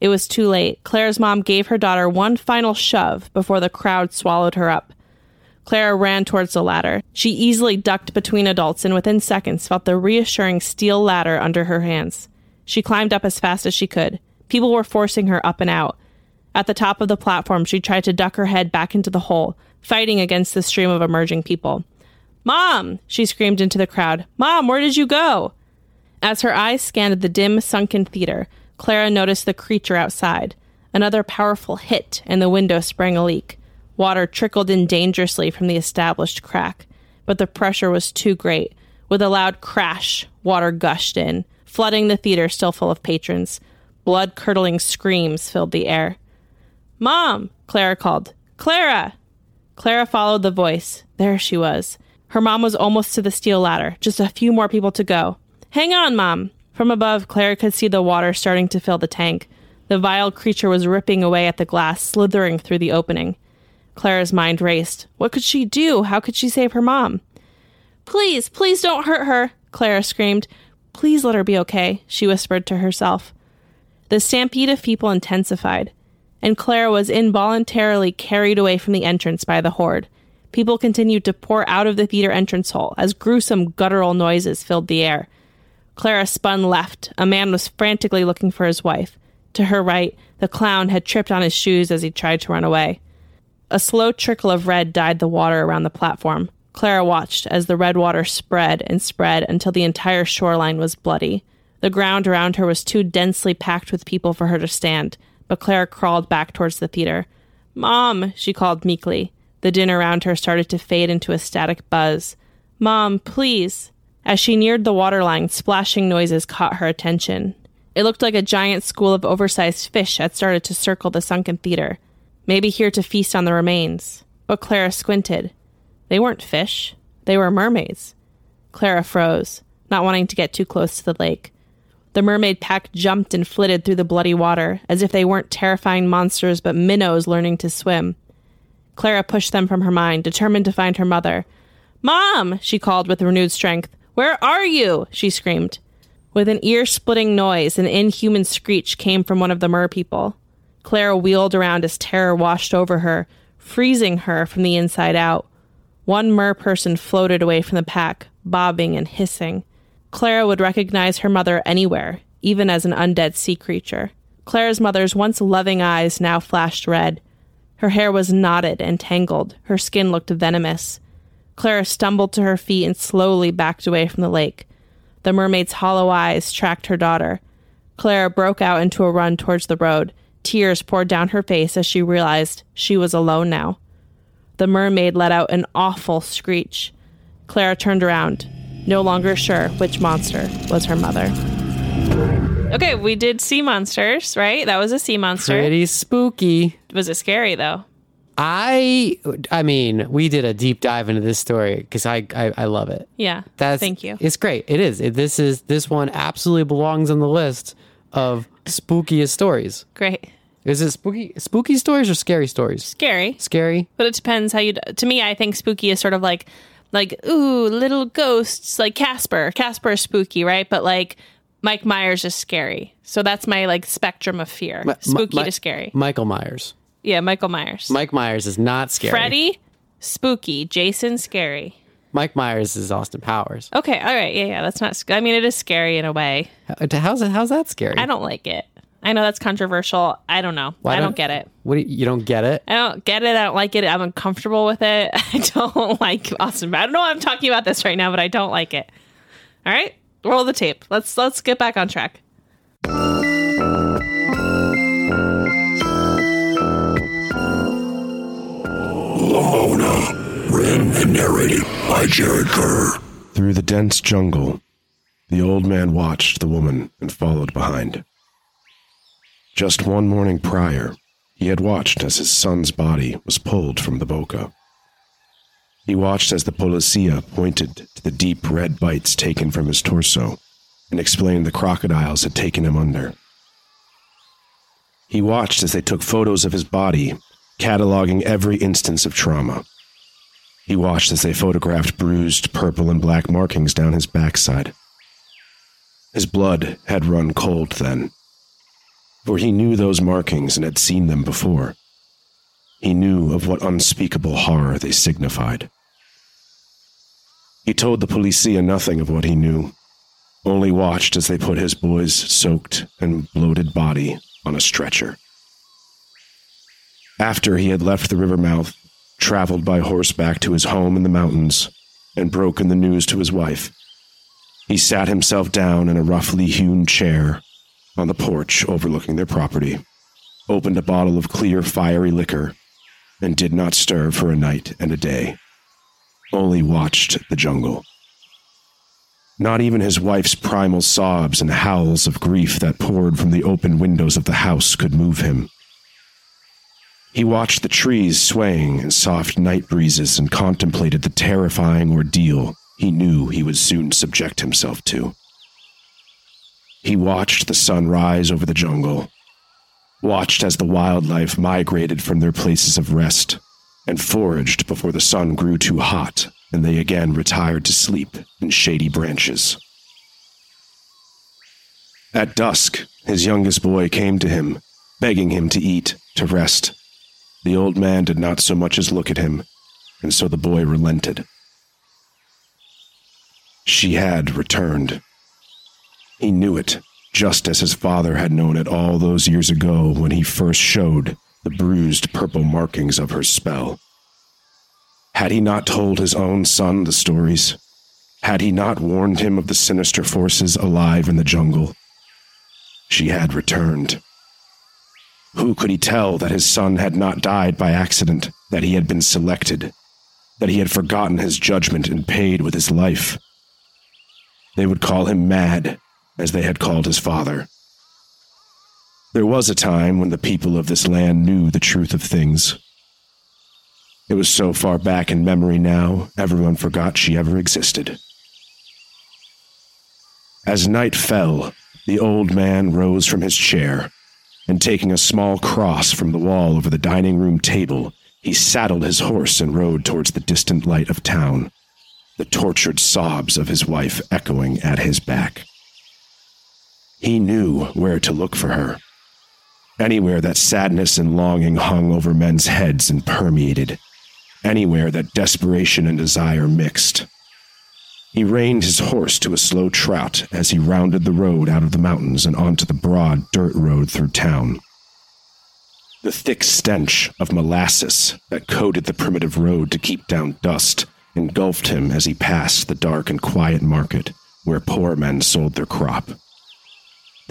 Speaker 1: It was too late. Clara's mom gave her daughter one final shove before the crowd swallowed her up. Clara ran towards the ladder. She easily ducked between adults and within seconds felt the reassuring steel ladder under her hands. She climbed up as fast as she could. People were forcing her up and out. At the top of the platform, she tried to duck her head back into the hole, fighting against the stream of emerging people. Mom! she screamed into the crowd. Mom, where did you go? As her eyes scanned the dim, sunken theater, Clara noticed the creature outside. Another powerful hit, and the window sprang a leak. Water trickled in dangerously from the established crack, but the pressure was too great. With a loud crash, water gushed in, flooding the theater still full of patrons. Blood curdling screams filled the air. Mom! Clara called. Clara! Clara followed the voice. There she was. Her mom was almost to the steel ladder, just a few more people to go. Hang on, Mom! From above, Clara could see the water starting to fill the tank. The vile creature was ripping away at the glass, slithering through the opening. Clara's mind raced. What could she do? How could she save her mom? Please, please don't hurt her, Clara screamed. Please let her be okay, she whispered to herself. The stampede of people intensified, and Clara was involuntarily carried away from the entrance by the horde. People continued to pour out of the theater entrance hole as gruesome guttural noises filled the air. Clara spun left. A man was frantically looking for his wife. To her right, the clown had tripped on his shoes as he tried to run away. A slow trickle of red dyed the water around the platform. Clara watched as the red water spread and spread until the entire shoreline was bloody. The ground around her was too densely packed with people for her to stand, but Clara crawled back towards the theater. Mom, she called meekly. The din around her started to fade into a static buzz. Mom, please. As she neared the waterline, splashing noises caught her attention. It looked like a giant school of oversized fish had started to circle the sunken theater, maybe here to feast on the remains. But Clara squinted. They weren't fish, they were mermaids. Clara froze, not wanting to get too close to the lake. The mermaid pack jumped and flitted through the bloody water, as if they weren't terrifying monsters but minnows learning to swim. Clara pushed them from her mind, determined to find her mother. Mom! she called with renewed strength. Where are you? she screamed. With an ear splitting noise, an inhuman screech came from one of the mer people. Clara wheeled around as terror washed over her, freezing her from the inside out. One mer person floated away from the pack, bobbing and hissing. Clara would recognize her mother anywhere, even as an undead sea creature. Clara's mother's once loving eyes now flashed red. Her hair was knotted and tangled. Her skin looked venomous. Clara stumbled to her feet and slowly backed away from the lake. The mermaid's hollow eyes tracked her daughter. Clara broke out into a run towards the road. Tears poured down her face as she realized she was alone now. The mermaid let out an awful screech. Clara turned around, no longer sure which monster was her mother. Okay, we did sea monsters, right? That was a sea monster.
Speaker 2: Pretty spooky.
Speaker 1: Was it scary though?
Speaker 2: I I mean, we did a deep dive into this story because I, I I love it.
Speaker 1: Yeah.
Speaker 2: That's
Speaker 1: Thank you.
Speaker 2: It's great. It is. It, this is this one absolutely belongs on the list of spookiest stories.
Speaker 1: Great.
Speaker 2: Is it spooky spooky stories or scary stories?
Speaker 1: Scary.
Speaker 2: Scary.
Speaker 1: But it depends how you. To me, I think spooky is sort of like, like ooh, little ghosts, like Casper. Casper is spooky, right? But like Mike Myers is scary. So that's my like spectrum of fear. Spooky to scary.
Speaker 2: Michael Myers.
Speaker 1: yeah, Michael Myers.
Speaker 2: Mike Myers is not scary.
Speaker 1: Freddy, spooky. Jason, scary.
Speaker 2: Mike Myers is Austin Powers.
Speaker 1: Okay, all right, yeah, yeah. That's not. sc- I mean, it is scary in a way.
Speaker 2: How's? How's that scary?
Speaker 1: I don't like it. I know that's controversial. I don't know.
Speaker 2: Why
Speaker 1: I don't,
Speaker 2: don't-
Speaker 1: get it.
Speaker 2: What do you, you don't get it?
Speaker 1: I don't get it. I don't like it. I'm uncomfortable with it. I don't like Austin. I don't know why I'm talking about this right now, but I don't like it. All right, roll the tape. Let's let's get back on track.
Speaker 3: Lamona, written and narrated by Jared Kerr.
Speaker 6: Through the dense jungle, the old man watched the woman and followed behind. Just one morning prior, he had watched as his son's body was pulled from the boca. He watched as the policia pointed to the deep red bites taken from his torso and explained the crocodiles had taken him under. He watched as they took photos of his body, cataloging every instance of trauma. He watched as they photographed bruised purple and black markings down his backside. His blood had run cold then, for he knew those markings and had seen them before. He knew of what unspeakable horror they signified. He told the policia nothing of what he knew, only watched as they put his boy's soaked and bloated body on a stretcher. After he had left the river mouth, traveled by horseback to his home in the mountains, and broken the news to his wife, he sat himself down in a roughly hewn chair on the porch overlooking their property, opened a bottle of clear, fiery liquor, and did not stir for a night and a day, only watched the jungle. Not even his wife's primal sobs and howls of grief that poured from the open windows of the house could move him. He watched the trees swaying in soft night breezes and contemplated the terrifying ordeal he knew he would soon subject himself to. He watched the sun rise over the jungle, watched as the wildlife migrated from their places of rest and foraged before the sun grew too hot and they again retired to sleep in shady branches. At dusk, his youngest boy came to him, begging him to eat, to rest. The old man did not so much as look at him, and so the boy relented. She had returned. He knew it, just as his father had known it all those years ago when he first showed the bruised purple markings of her spell. Had he not told his own son the stories? Had he not warned him of the sinister forces alive in the jungle? She had returned. Who could he tell that his son had not died by accident, that he had been selected, that he had forgotten his judgment and paid with his life? They would call him mad, as they had called his father. There was a time when the people of this land knew the truth of things. It was so far back in memory now, everyone forgot she ever existed. As night fell, the old man rose from his chair, and taking a small cross from the wall over the dining room table, he saddled his horse and rode towards the distant light of town, the tortured sobs of his wife echoing at his back. He knew where to look for her. Anywhere that sadness and longing hung over men's heads and permeated, anywhere that desperation and desire mixed. He reined his horse to a slow trot as he rounded the road out of the mountains and onto the broad dirt road through town. The thick stench of molasses that coated the primitive road to keep down dust engulfed him as he passed the dark and quiet market where poor men sold their crop.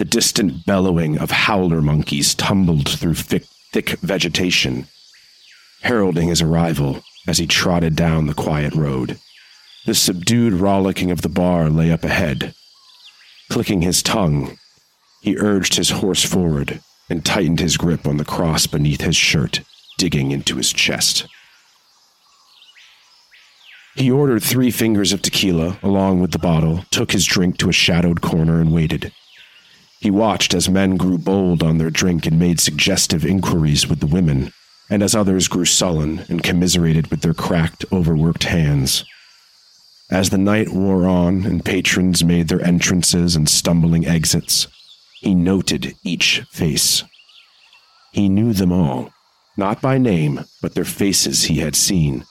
Speaker 6: The distant bellowing of howler monkeys tumbled through thick, thick vegetation, heralding his arrival as he trotted down the quiet road. The subdued rollicking of the bar lay up ahead. Clicking his tongue, he urged his horse forward and tightened his grip on the cross beneath his shirt, digging into his chest. He ordered three fingers of tequila along with the bottle, took his drink to a shadowed corner, and waited. He watched as men grew bold on their drink and made suggestive inquiries with the women, and as others grew sullen and commiserated with their cracked, overworked hands. As the night wore on and patrons made their entrances and stumbling exits, he noted each face. He knew them all, not by name, but their faces he had seen.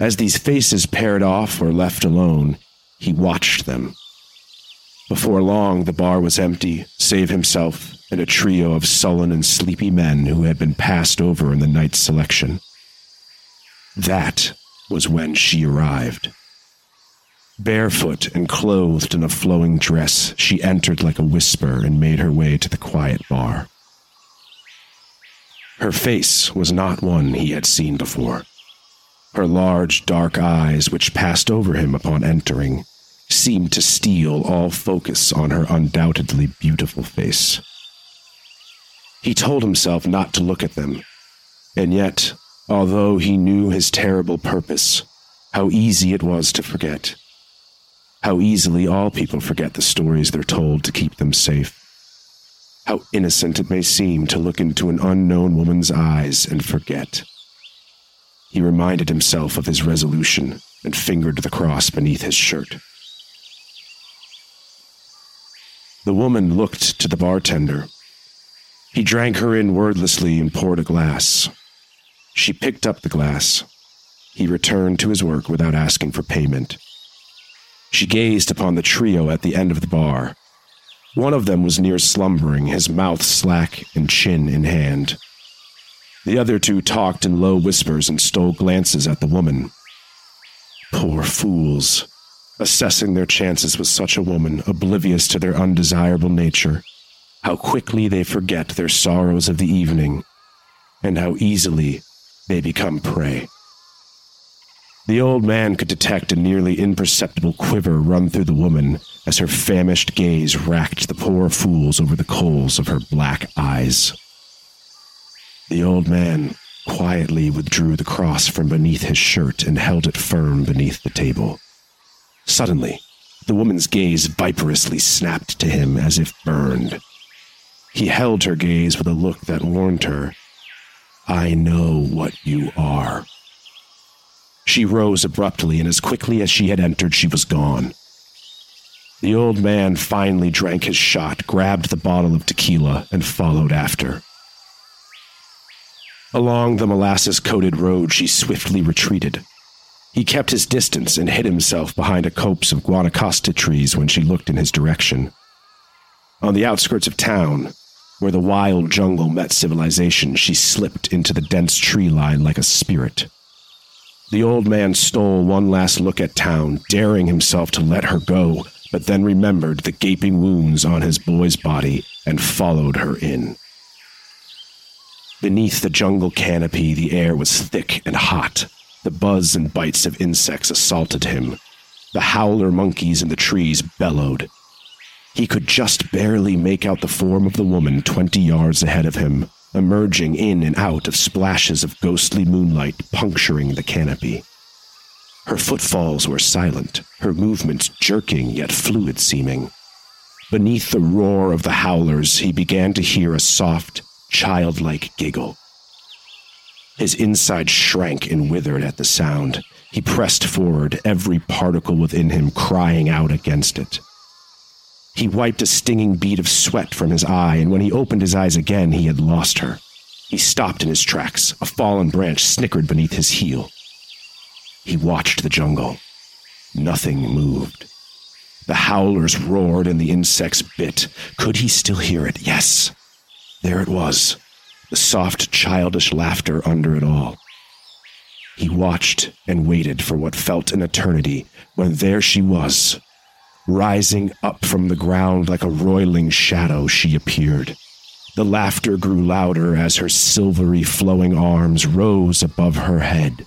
Speaker 6: As these faces paired off or left alone, he watched them. Before long, the bar was empty, save himself and a trio of sullen and sleepy men who had been passed over in the night's selection. That was when she arrived. Barefoot and clothed in a flowing dress, she entered like a whisper and made her way to the quiet bar. Her face was not one he had seen before. Her large, dark eyes, which passed over him upon entering, seemed to steal all focus on her undoubtedly beautiful face. He told himself not to look at them, and yet, although he knew his terrible purpose, how easy it was to forget. How easily all people forget the stories they're told to keep them safe. How innocent it may seem to look into an unknown woman's eyes and forget. He reminded himself of his resolution and fingered the cross beneath his shirt. The woman looked to the bartender. He drank her in wordlessly and poured a glass. She picked up the glass. He returned to his work without asking for payment. She gazed upon the trio at the end of the bar. One of them was near slumbering, his mouth slack and chin in hand. The other two talked in low whispers and stole glances at the woman. Poor fools, assessing their chances with such a woman, oblivious to their undesirable nature. How quickly they forget their sorrows of the evening, and how easily they become prey. The old man could detect a nearly imperceptible quiver run through the woman as her famished gaze racked the poor fools over the coals of her black eyes. The old man quietly withdrew the cross from beneath his shirt and held it firm beneath the table. Suddenly, the woman's gaze viperously snapped to him as if burned. He held her gaze with a look that warned her, I know what you are. She rose abruptly, and as quickly as she had entered, she was gone. The old man finally drank his shot, grabbed the bottle of tequila, and followed after. Along the molasses coated road, she swiftly retreated. He kept his distance and hid himself behind a copse of guanacaste trees when she looked in his direction. On the outskirts of town, where the wild jungle met civilization, she slipped into the dense tree line like a spirit. The old man stole one last look at town, daring himself to let her go, but then remembered the gaping wounds on his boy's body and followed her in. Beneath the jungle canopy, the air was thick and hot. The buzz and bites of insects assaulted him. The howler monkeys in the trees bellowed. He could just barely make out the form of the woman twenty yards ahead of him, emerging in and out of splashes of ghostly moonlight puncturing the canopy. Her footfalls were silent, her movements jerking yet fluid seeming. Beneath the roar of the howlers, he began to hear a soft, childlike giggle. His inside shrank and withered at the sound. He pressed forward, every particle within him crying out against it. He wiped a stinging bead of sweat from his eye, and when he opened his eyes again, he had lost her. He stopped in his tracks. A fallen branch snickered beneath his heel. He watched the jungle. Nothing moved. The howlers roared and the insects bit. Could he still hear it? Yes. There it was, soft, childish laughter under it all. He watched and waited for what felt an eternity when there she was, Rising up from the ground like a roiling shadow, she appeared. The laughter grew louder as her silvery flowing arms rose above her head.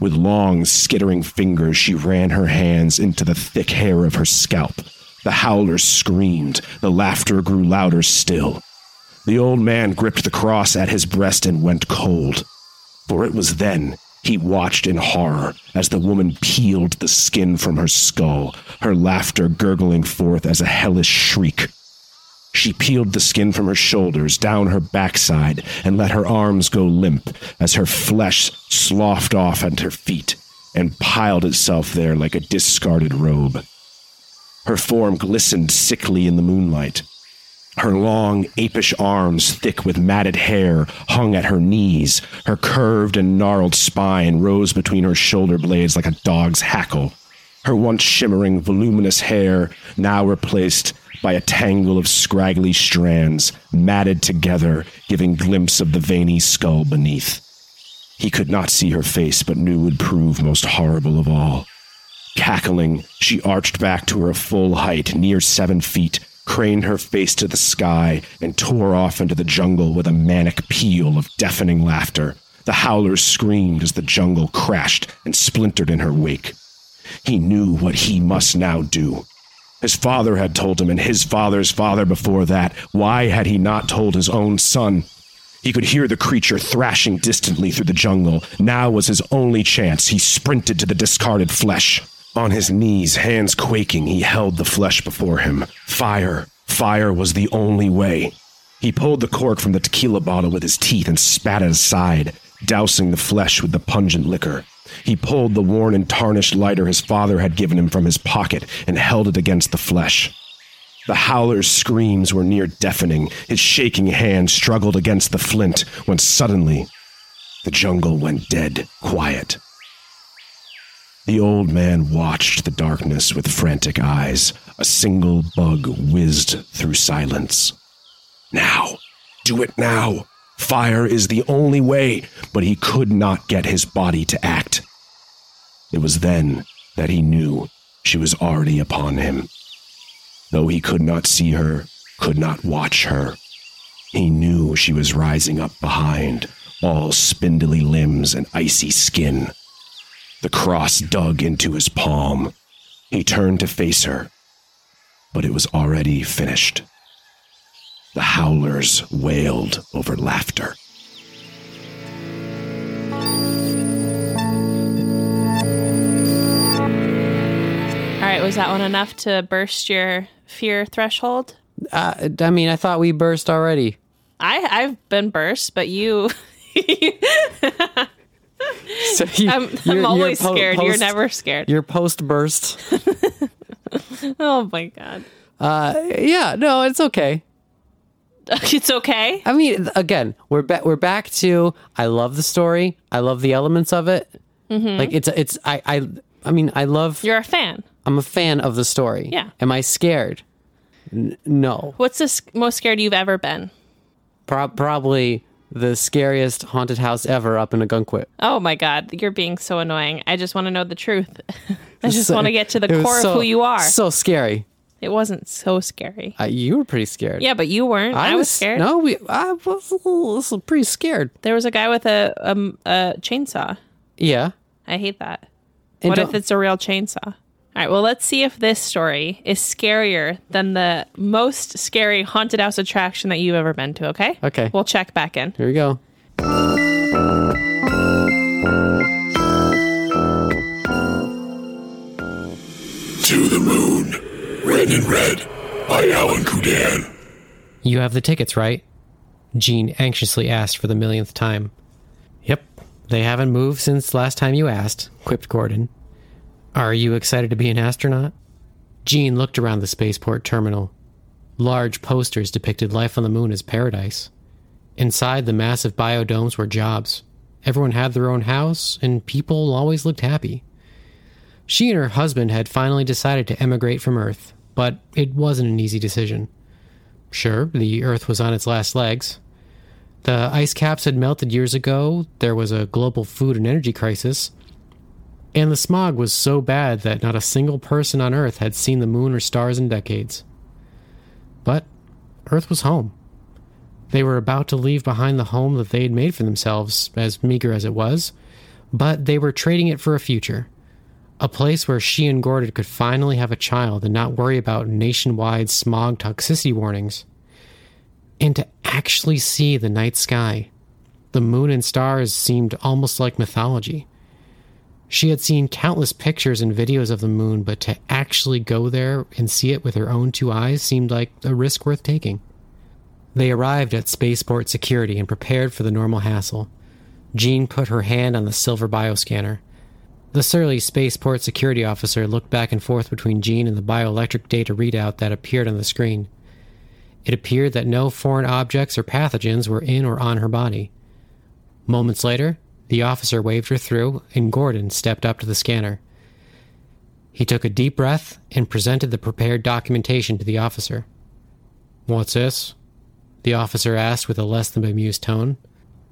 Speaker 6: With long, skittering fingers, she ran her hands into the thick hair of her scalp. The howlers screamed. The laughter grew louder still. The old man gripped the cross at his breast and went cold. For it was then he watched in horror as the woman peeled the skin from her skull, her laughter gurgling forth as a hellish shriek. She peeled the skin from her shoulders, down her backside, and let her arms go limp as her flesh sloughed off at her feet and piled itself there like a discarded robe. Her form glistened sickly in the moonlight. Her long, apish arms, thick with matted hair, hung at her knees. Her curved and gnarled spine rose between her shoulder blades like a dog's hackle. Her once shimmering, voluminous hair now replaced by a tangle of scraggly strands, matted together, giving glimpse of the veiny skull beneath. He could not see her face, but knew would prove most horrible of all. Cackling, she arched back to her full height, near seven feet, craned her face to the sky, and tore off into the jungle with a manic peal of deafening laughter. The howlers screamed as the jungle crashed and splintered in her wake. He knew what he must now do. His father had told him, and his father's father before that. Why had he not told his own son? He could hear the creature thrashing distantly through the jungle. Now was his only chance. He sprinted to the discarded flesh. On his knees, hands quaking, he held the flesh before him. Fire. Fire was the only way. He pulled the cork from the tequila bottle with his teeth and spat it aside, dousing the flesh with the pungent liquor. He pulled the worn and tarnished lighter his father had given him from his pocket and held it against the flesh. The howler's screams were near deafening. His shaking hand struggled against the flint when suddenly the jungle went dead quiet. The old man watched the darkness with frantic eyes. A single bug whizzed through silence. Now! Do it now! Fire is the only way, but he could not get his body to act. It was then that he knew she was already upon him. Though he could not see her, could not watch her, he knew she was rising up behind, all spindly limbs and icy skin. The cross dug into his palm. He turned to face her, but it was already finished. The howlers wailed over laughter.
Speaker 1: All right, was that one enough to burst your fear threshold?
Speaker 2: Uh, I mean, I thought we burst already.
Speaker 1: I I've been burst, but you
Speaker 2: So you,
Speaker 1: I'm, I'm always
Speaker 2: po-
Speaker 1: scared. You're never scared.
Speaker 2: You're post burst.
Speaker 1: oh my god.
Speaker 2: Uh, yeah, no, it's okay.
Speaker 1: It's okay.
Speaker 2: I mean, again, we're back. We're back to. I love the story. I love the elements of it. Like it's it's. I I I mean, I love.
Speaker 1: You're a fan.
Speaker 2: I'm a fan of the story.
Speaker 1: Yeah.
Speaker 2: Am I scared? N- no.
Speaker 1: What's the most scared you've ever been?
Speaker 2: Pro- probably the scariest haunted house ever up in Ogunquit.
Speaker 1: Oh my god, you're being so annoying. I just want to know the truth. I just
Speaker 2: So-
Speaker 1: want to get to the core
Speaker 2: so-
Speaker 1: of who you are.
Speaker 2: So scary.
Speaker 1: it wasn't so scary.
Speaker 2: Uh, you were pretty scared.
Speaker 1: Yeah, but you weren't. I, was scared.
Speaker 2: No, we. I was, was pretty scared.
Speaker 1: There was a guy with a um, a chainsaw.
Speaker 2: Yeah.
Speaker 1: I hate that.
Speaker 2: And
Speaker 1: what if it's a real chainsaw? All right, well, let's see if this story is scarier than the most scary haunted house attraction that you've ever been to, okay?
Speaker 2: Okay.
Speaker 1: We'll check back in.
Speaker 2: Here we go.
Speaker 3: To the Moon. Red and Red by Alan Kudan.
Speaker 7: You have the tickets, right? Jean anxiously asked for the millionth time. Yep, they haven't moved since last time you asked, quipped Gordon. Are you excited to be an astronaut? Jean looked around the spaceport terminal. Large posters depicted life on the moon as paradise. Inside the massive biodomes were jobs. Everyone had their own house, and people always looked happy. She and her husband had finally decided to emigrate from Earth, but it wasn't an easy decision. Sure, the Earth was on its last legs. The ice caps had melted years ago, there was a global food and energy crisis, and the smog was so bad that not a single person on Earth had seen the moon or stars in decades. But Earth was home. They were about to leave behind the home that they had made for themselves, as meager as it was, but they were trading it for a future. A place where she and Gordon could finally have a child and not worry about nationwide smog toxicity warnings. And to actually see the night sky. The moon and stars seemed almost like mythology. She had seen countless pictures and videos of the moon, but to actually go there and see it with her own two eyes seemed like a risk worth taking. They arrived at spaceport security and prepared for the normal hassle. Jean put her hand on the silver bioscanner. The surly spaceport security officer looked back and forth between Jean and the bioelectric data readout that appeared on the screen. It appeared that no foreign objects or pathogens were in or on her body. Moments later, the officer waved her through, and Gordon stepped up to the scanner. He took a deep breath and presented the prepared documentation to the officer. What's this? The officer asked with a less than bemused tone.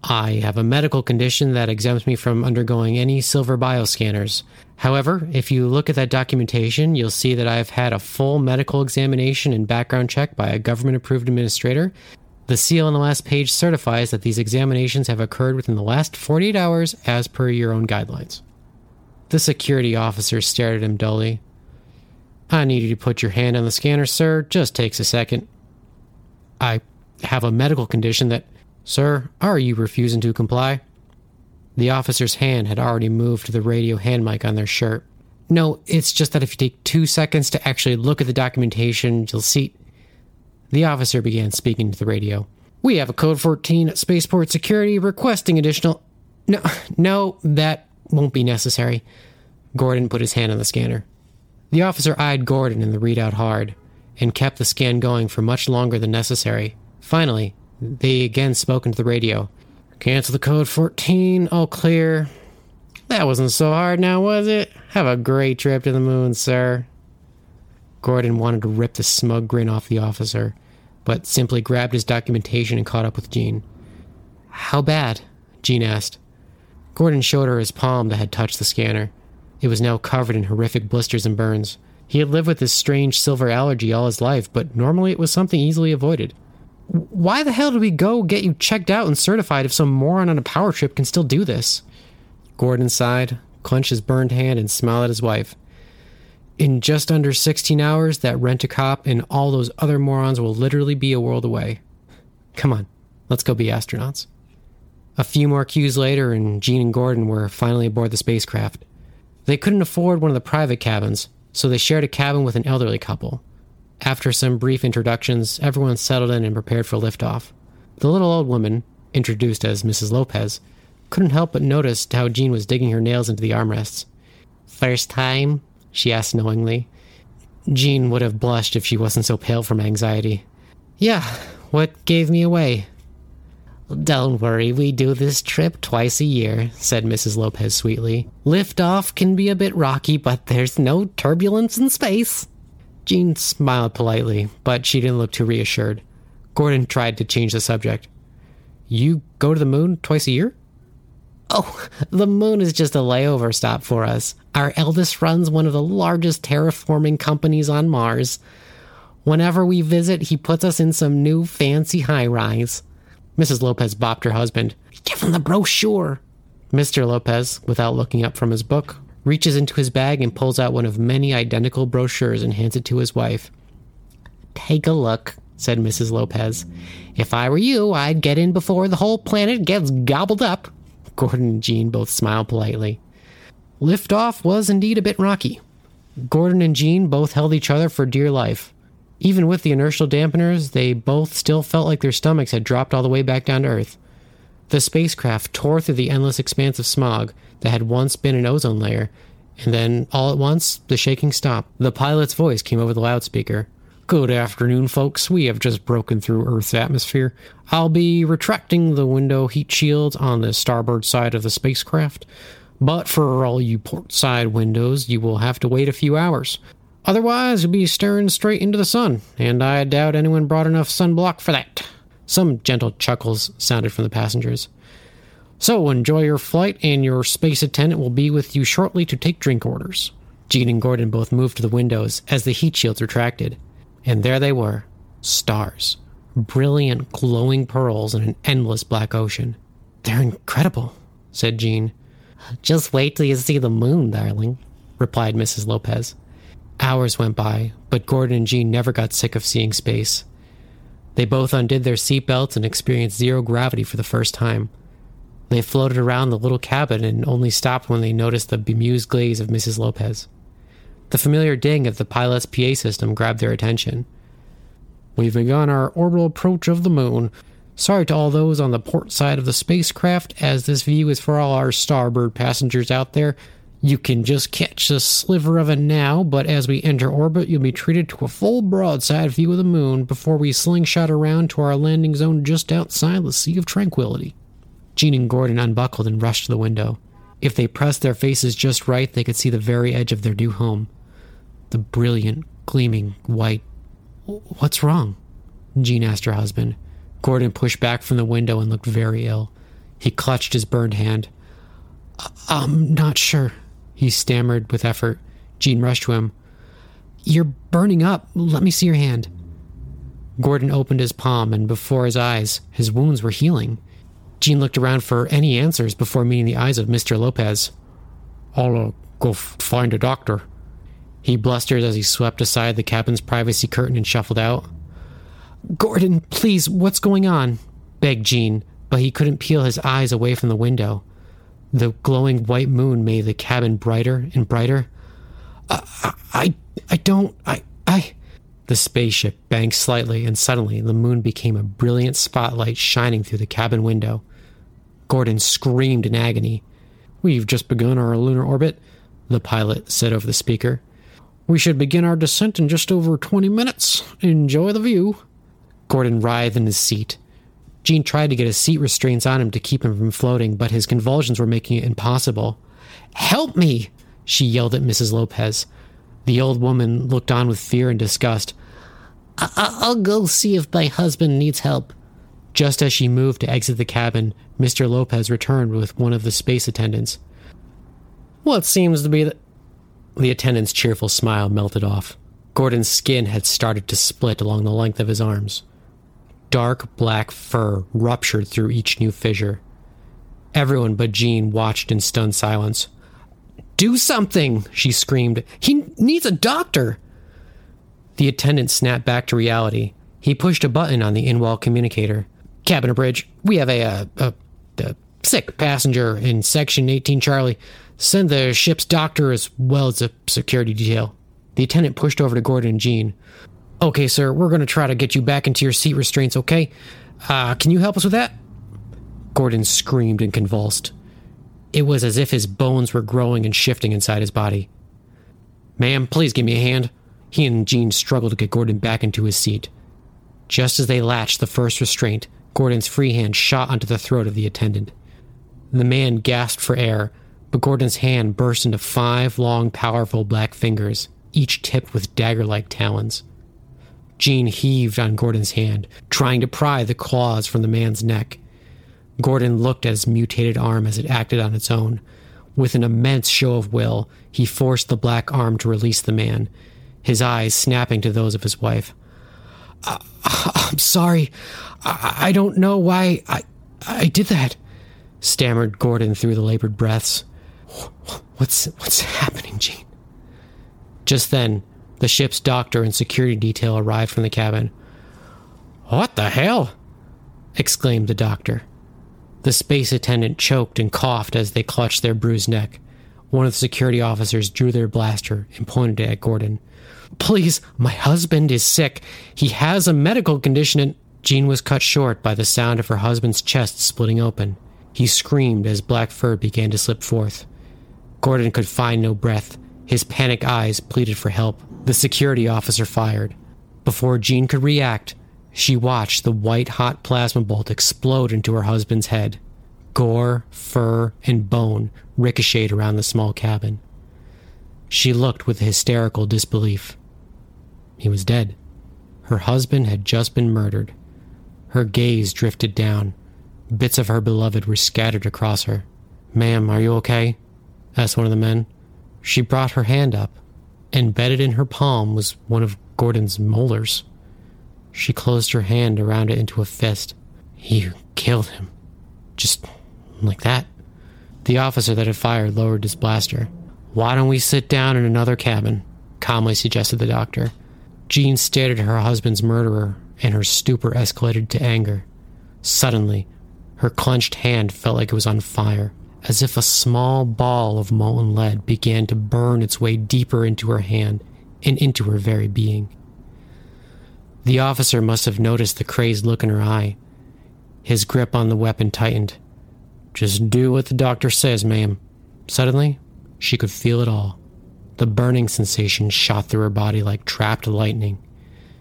Speaker 7: I have a medical condition that exempts me from undergoing any silver bioscanners. However, if you look at that documentation, you'll see that I've had a full medical examination and background check by a government approved administrator. The seal on the last page certifies that these examinations have occurred within the last 48 hours as per your own guidelines. The security officer stared at him dully. I need you to put your hand on the scanner, sir. Just takes a second. I have a medical condition that. Sir, are you refusing to comply? The officer's hand had already moved to the radio hand mic on their shirt. No, it's just that if you take two seconds to actually look at the documentation, you'll see. The officer began speaking to the radio. We have a code 14 at Spaceport Security requesting additional. No, no, that won't be necessary. Gordon put his hand on the scanner. The officer eyed Gordon and the readout hard, and kept the scan going for much longer than necessary. Finally, they again spoke into the radio. Cancel the code 14, all clear. That wasn't so hard now, was it? Have a great trip to the moon, sir. Gordon wanted to rip the smug grin off the officer, but simply grabbed his documentation and caught up with Jean. How bad? Jean asked. Gordon showed her his palm that had touched the scanner. It was now covered in horrific blisters and burns. He had lived with this strange silver allergy all his life, but normally it was something easily avoided. Why the hell did we go get you checked out and certified if some moron on a power trip can still do this? Gordon sighed, clenched his burned hand, and smiled at his wife. In just under 16 hours, that rent a cop and all those other morons will literally be a world away. Come on, let's go be astronauts. A few more queues later, and Jean and Gordon were finally aboard the spacecraft. They couldn't afford one of the private cabins, so they shared a cabin with an elderly couple. After some brief introductions, everyone settled in and prepared for liftoff. The little old woman, introduced as Mrs. Lopez, couldn't help but notice how Jean was digging her nails into the armrests. First time? She asked knowingly. Jean would have blushed if she wasn't so pale from anxiety. Yeah, what gave me away? Don't worry, we do this trip twice a year, said Mrs. Lopez sweetly. Liftoff can be a bit rocky, but there's no turbulence in space. Jean smiled politely, but she didn't look too reassured. Gordon tried to change the subject. You go to the moon twice a year? Oh, the moon is just a layover stop for us. Our eldest runs one of the largest terraforming companies on Mars. Whenever we visit, he puts us in some new fancy high rise. Mrs. Lopez bopped her husband. Give him the brochure. Mr. Lopez, without looking up from his book, reaches into his bag and pulls out one of many identical brochures and hands it to his wife. Take a look, said Mrs. Lopez. If I were you, I'd get in before the whole planet gets gobbled up. Gordon and Jean both smiled politely. Liftoff was indeed a bit rocky. Gordon and Jean both held each other for dear life. Even with the inertial dampeners, they both still felt like their stomachs had dropped all the way back down to Earth. The spacecraft tore through the endless expanse of smog that had once been an ozone layer, and then, all at once, the shaking stopped. The pilot's voice came over the loudspeaker. Good afternoon, folks. We have just broken through Earth's atmosphere. I'll be retracting the window heat shields on the starboard side of the spacecraft. But for all you port side windows, you will have to wait a few hours. Otherwise, you'll be staring straight into the sun, and I doubt anyone brought enough sunblock for that. Some gentle chuckles sounded from the passengers. So enjoy your flight, and your space attendant will be with you shortly to take drink orders. Jean and Gordon both moved to the windows as the heat shields retracted. And there they were stars. Brilliant, glowing pearls in an endless black ocean. They're incredible, said Jean. Just wait till you see the moon, darling, replied Mrs. Lopez. Hours went by, but Gordon and Jean never got sick of seeing space. They both undid their seatbelts and experienced zero gravity for the first time. They floated around the little cabin and only stopped when they noticed the bemused gaze of Mrs. Lopez. The familiar ding of the pilot's PA system grabbed their attention. We've begun our orbital approach of the moon. Sorry to all those on the port side of the spacecraft, as this view is for all our starboard passengers out there. You can just catch a sliver of it now, but as we enter orbit, you'll be treated to a full broadside view of the moon before we slingshot around to our landing zone just outside the Sea of Tranquility. Jean and Gordon unbuckled and rushed to the window. If they pressed their faces just right, they could see the very edge of their new home. The brilliant, gleaming white. What's wrong? Jean asked her husband. Gordon pushed back from the window and looked very ill. He clutched his burned hand. I'm not sure, he stammered with effort. Jean rushed to him. You're burning up. Let me see your hand. Gordon opened his palm, and before his eyes, his wounds were healing. Jean looked around for any answers before meeting the eyes of Mr. Lopez. I'll uh, go f- find a doctor. He blustered as he swept aside the cabin's privacy curtain and shuffled out. Gordon, please, what's going on? begged Jean, but he couldn't peel his eyes away from the window. The glowing white moon made the cabin brighter and brighter. I, I, I don't, I, I. The spaceship banked slightly, and suddenly the moon became a brilliant spotlight shining through the cabin window. Gordon screamed in agony. We've just begun our lunar orbit, the pilot said over the speaker. We should begin our descent in just over 20 minutes. Enjoy the view. Gordon writhed in his seat. Jean tried to get his seat restraints on him to keep him from floating, but his convulsions were making it impossible. Help me! she yelled at Mrs. Lopez. The old woman looked on with fear and disgust. I- will go see if my husband needs help. Just as she moved to exit the cabin, Mr. Lopez returned with one of the space attendants. What seems to be the. The attendant's cheerful smile melted off. Gordon's skin had started to split along the length of his arms. Dark black fur ruptured through each new fissure. Everyone but Jean watched in stunned silence. Do something, she screamed. He needs a doctor. The attendant snapped back to reality. He pushed a button on the in wall communicator. Cabin bridge, we have a, a, a, a sick passenger in section 18 Charlie. Send the ship's doctor as well as a security detail. The attendant pushed over to Gordon and Jean. Okay, sir, we're going to try to get you back into your seat restraints, okay? Uh, can you help us with that? Gordon screamed and convulsed. It was as if his bones were growing and shifting inside his body. Ma'am, please give me a hand. He and Jean struggled to get Gordon back into his seat. Just as they latched the first restraint, Gordon's free hand shot onto the throat of the attendant. The man gasped for air, but Gordon's hand burst into five long, powerful black fingers, each tipped with dagger like talons. Jean heaved on Gordon's hand, trying to pry the claws from the man's neck. Gordon looked at his mutated arm as it acted on its own. With an immense show of will, he forced the black arm to release the man, his eyes snapping to those of his wife. I, am sorry. I, I, don't know why I, I did that, stammered Gordon through the labored breaths. What's, what's happening, Jean? Just then, the ship's doctor and security detail arrived from the cabin. What the hell? exclaimed the doctor. The space attendant choked and coughed as they clutched their bruised neck. One of the security officers drew their blaster and pointed it at Gordon. Please, my husband is sick. He has a medical condition and. Jean was cut short by the sound of her husband's chest splitting open. He screamed as black fur began to slip forth. Gordon could find no breath. His panic eyes pleaded for help. The security officer fired. Before Jean could react, she watched the white hot plasma bolt explode into her husband's head. Gore, fur, and bone ricocheted around the small cabin. She looked with hysterical disbelief. He was dead. Her husband had just been murdered. Her gaze drifted down. Bits of her beloved were scattered across her. Ma'am, are you okay? Asked one of the men. She brought her hand up. Embedded in her palm was one of Gordon's molars. She closed her hand around it into a fist. You killed him. Just like that. The officer that had fired lowered his blaster. Why don't we sit down in another cabin? calmly suggested the doctor. Jean stared at her husband's murderer, and her stupor escalated to anger. Suddenly, Her clenched hand felt like it was on fire, as if a small ball of molten lead began to burn its way deeper into her hand and into her very being. The officer must have noticed the crazed look in her eye. His grip on the weapon tightened. Just do what the doctor says, ma'am. Suddenly, she could feel it all. The burning sensation shot through her body like trapped lightning.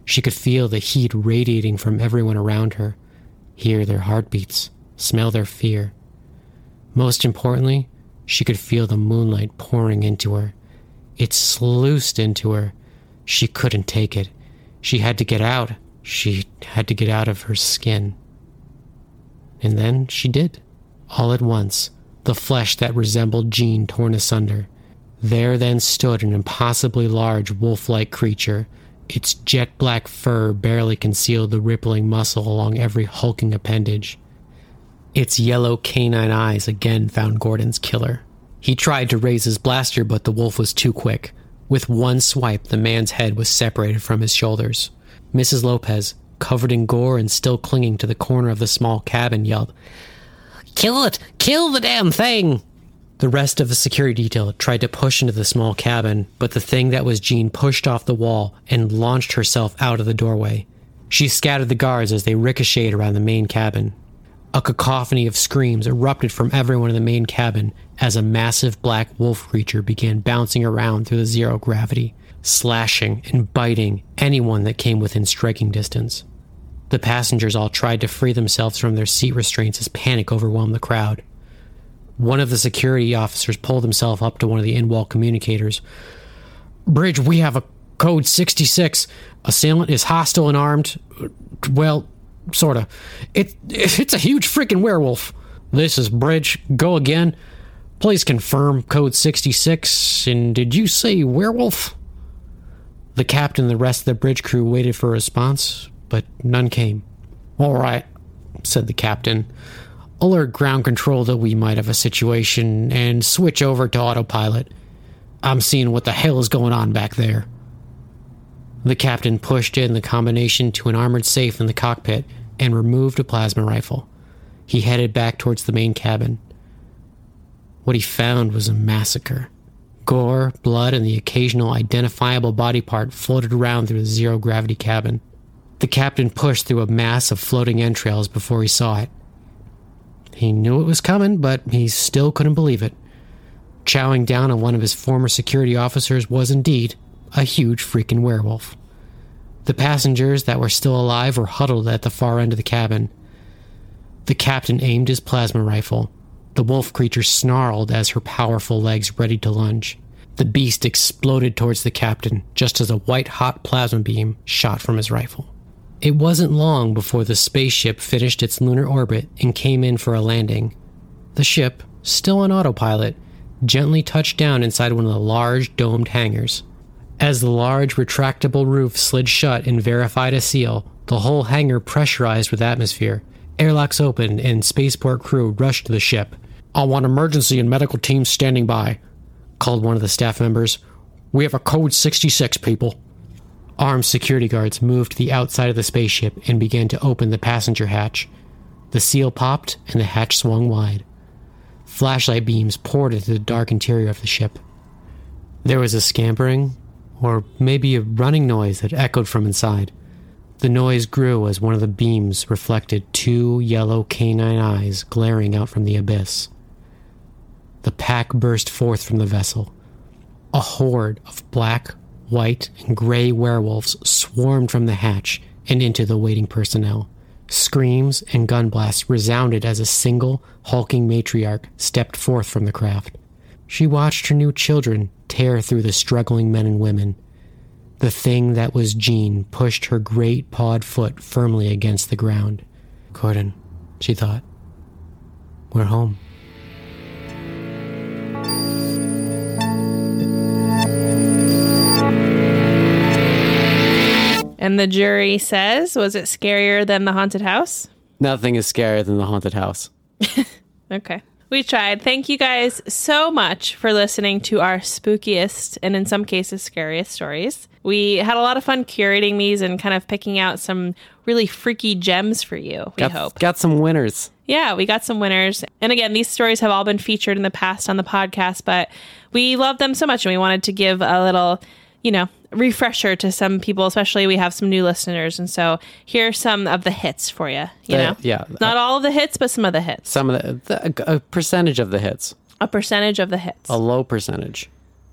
Speaker 7: She could feel the heat radiating from everyone around her, hear their heartbeats, smell their fear. Most importantly, she could feel the moonlight pouring into her. It sluiced into her. She couldn't take it. She had to get out. She had to get out of her skin. And then she did. All at once, the flesh that resembled Jean torn asunder. There then stood an impossibly large wolf like creature. Its jet black fur barely concealed the rippling muscle along every hulking appendage. Its yellow canine eyes again found Gordon's killer. He tried to raise his blaster, but the wolf was too quick. With one swipe, the man's head was separated from his shoulders. Mrs. Lopez, covered in gore and still clinging to the corner of the small cabin, yelled, Kill it! Kill the damn thing! The rest of the security detail tried to push into the small cabin, but the thing that was Jean pushed off the wall and launched herself out of the doorway. She scattered the guards as they ricocheted around the main cabin. A cacophony of screams erupted from everyone in the main cabin as a massive black wolf creature began bouncing around through the zero gravity, slashing and biting anyone that came within striking distance. The passengers all tried to free themselves from their seat restraints as panic overwhelmed the crowd. One of the security officers pulled himself up to one of the in wall communicators. Bridge, we have a code 66. Assailant is hostile and armed. Well, sorta. It, it's a huge freaking werewolf. This is Bridge. Go again. Please confirm code 66. And did you say werewolf? The captain and the rest of the bridge crew waited for a response, but none came. All right, said the captain. Alert ground control that we might have a situation and switch over to autopilot. I'm seeing what the hell is going on back there. The captain pushed in the combination to an armored safe in the cockpit and removed a plasma rifle. He headed back towards the main cabin. What he found was a massacre. Gore, blood, and the occasional identifiable body part floated around through the zero gravity cabin. The captain pushed through a mass of floating entrails before he saw it. He knew it was coming, but he still couldn't believe it. Chowing down on one of his former security officers was indeed a huge freaking werewolf. The passengers that were still alive were huddled at the far end of the cabin. The captain aimed his plasma rifle. The wolf creature snarled as her powerful legs readied to lunge. The beast exploded towards the captain just as a white hot plasma beam shot from his rifle. It wasn't long before the spaceship finished its lunar orbit and came in for a landing. The ship, still on autopilot, gently touched down inside one of the large domed hangars. As the large retractable roof slid shut and verified a seal, the whole hangar pressurized with atmosphere. Airlocks opened and spaceport crew rushed to the ship. I want emergency and medical teams standing by, called one of the staff members. We have a code 66, people. Armed security guards moved to the outside of the spaceship and began to open the passenger hatch. The seal popped and the hatch swung wide. Flashlight beams poured into the dark interior of the ship. There was a scampering, or maybe a running noise that echoed from inside. The noise grew as one of the beams reflected two yellow canine eyes glaring out from the abyss. The pack burst forth from the vessel. A horde of black, white, and gray werewolves swarmed from the hatch and into the waiting personnel. Screams and gun blasts resounded as a single, hulking matriarch stepped forth from the craft. She watched her new children tear through the struggling men and women. The thing that was Jean pushed her great pawed foot firmly against the ground. Gordon, she thought. We're home.
Speaker 1: And the jury says, was it scarier than the haunted house?
Speaker 2: Nothing is scarier than the haunted house.
Speaker 1: Okay. We tried. Thank you guys so much for listening to our spookiest and in some cases scariest stories. We had a lot of fun curating these and kind of picking out some really freaky gems for you. We
Speaker 2: got,
Speaker 1: hope.
Speaker 2: got some winners.
Speaker 1: Yeah, we got some winners. And again, these stories have all been featured in the past on the podcast, but we love them so much and we wanted to give a little, you know, refresher to some people, especially we have some new listeners. And so here are some of the hits for you, you
Speaker 7: The-
Speaker 1: know?
Speaker 7: yeah.
Speaker 1: Not all of the hits, but some of the hits.
Speaker 7: Some of the, the a percentage of the hits,
Speaker 1: A percentage of the hits.
Speaker 7: a low percentage.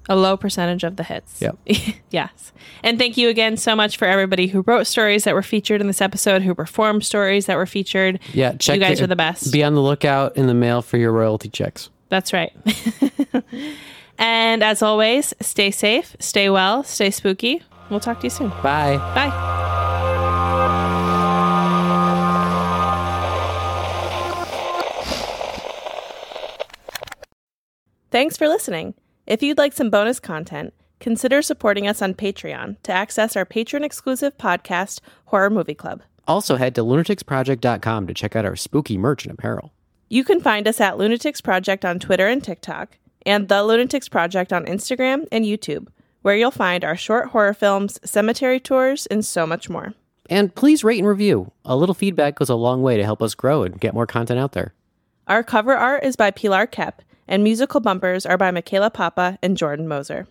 Speaker 1: A low percentage of the hits.
Speaker 7: Yep.
Speaker 1: yes. And thank you again so much for everybody who wrote stories that were featured in this episode, who performed stories that were featured.
Speaker 7: Yeah, check.
Speaker 1: You guys
Speaker 7: the-
Speaker 1: are the best.
Speaker 7: Be on the lookout in the mail for your royalty checks.
Speaker 1: That's right. and as always, stay safe, stay well, stay spooky. We'll talk to you soon.
Speaker 7: Bye.
Speaker 1: Bye. Thanks for listening. If you'd like some bonus content, consider supporting us on Patreon to access our patron exclusive podcast, Horror Movie Club.
Speaker 7: Also, head to lunaticsproject.com to check out our spooky merch and apparel.
Speaker 1: You can find us at Lunatics Project on Twitter and TikTok, and The Lunatics Project on Instagram and YouTube, where you'll find our short horror films, cemetery tours, and so much more.
Speaker 7: And please rate and review. A little feedback goes a long way to help us grow and get more content out there.
Speaker 1: Our cover art is by Pilar Kep, and musical bumpers are by Michaela Papa and Jordan Moser.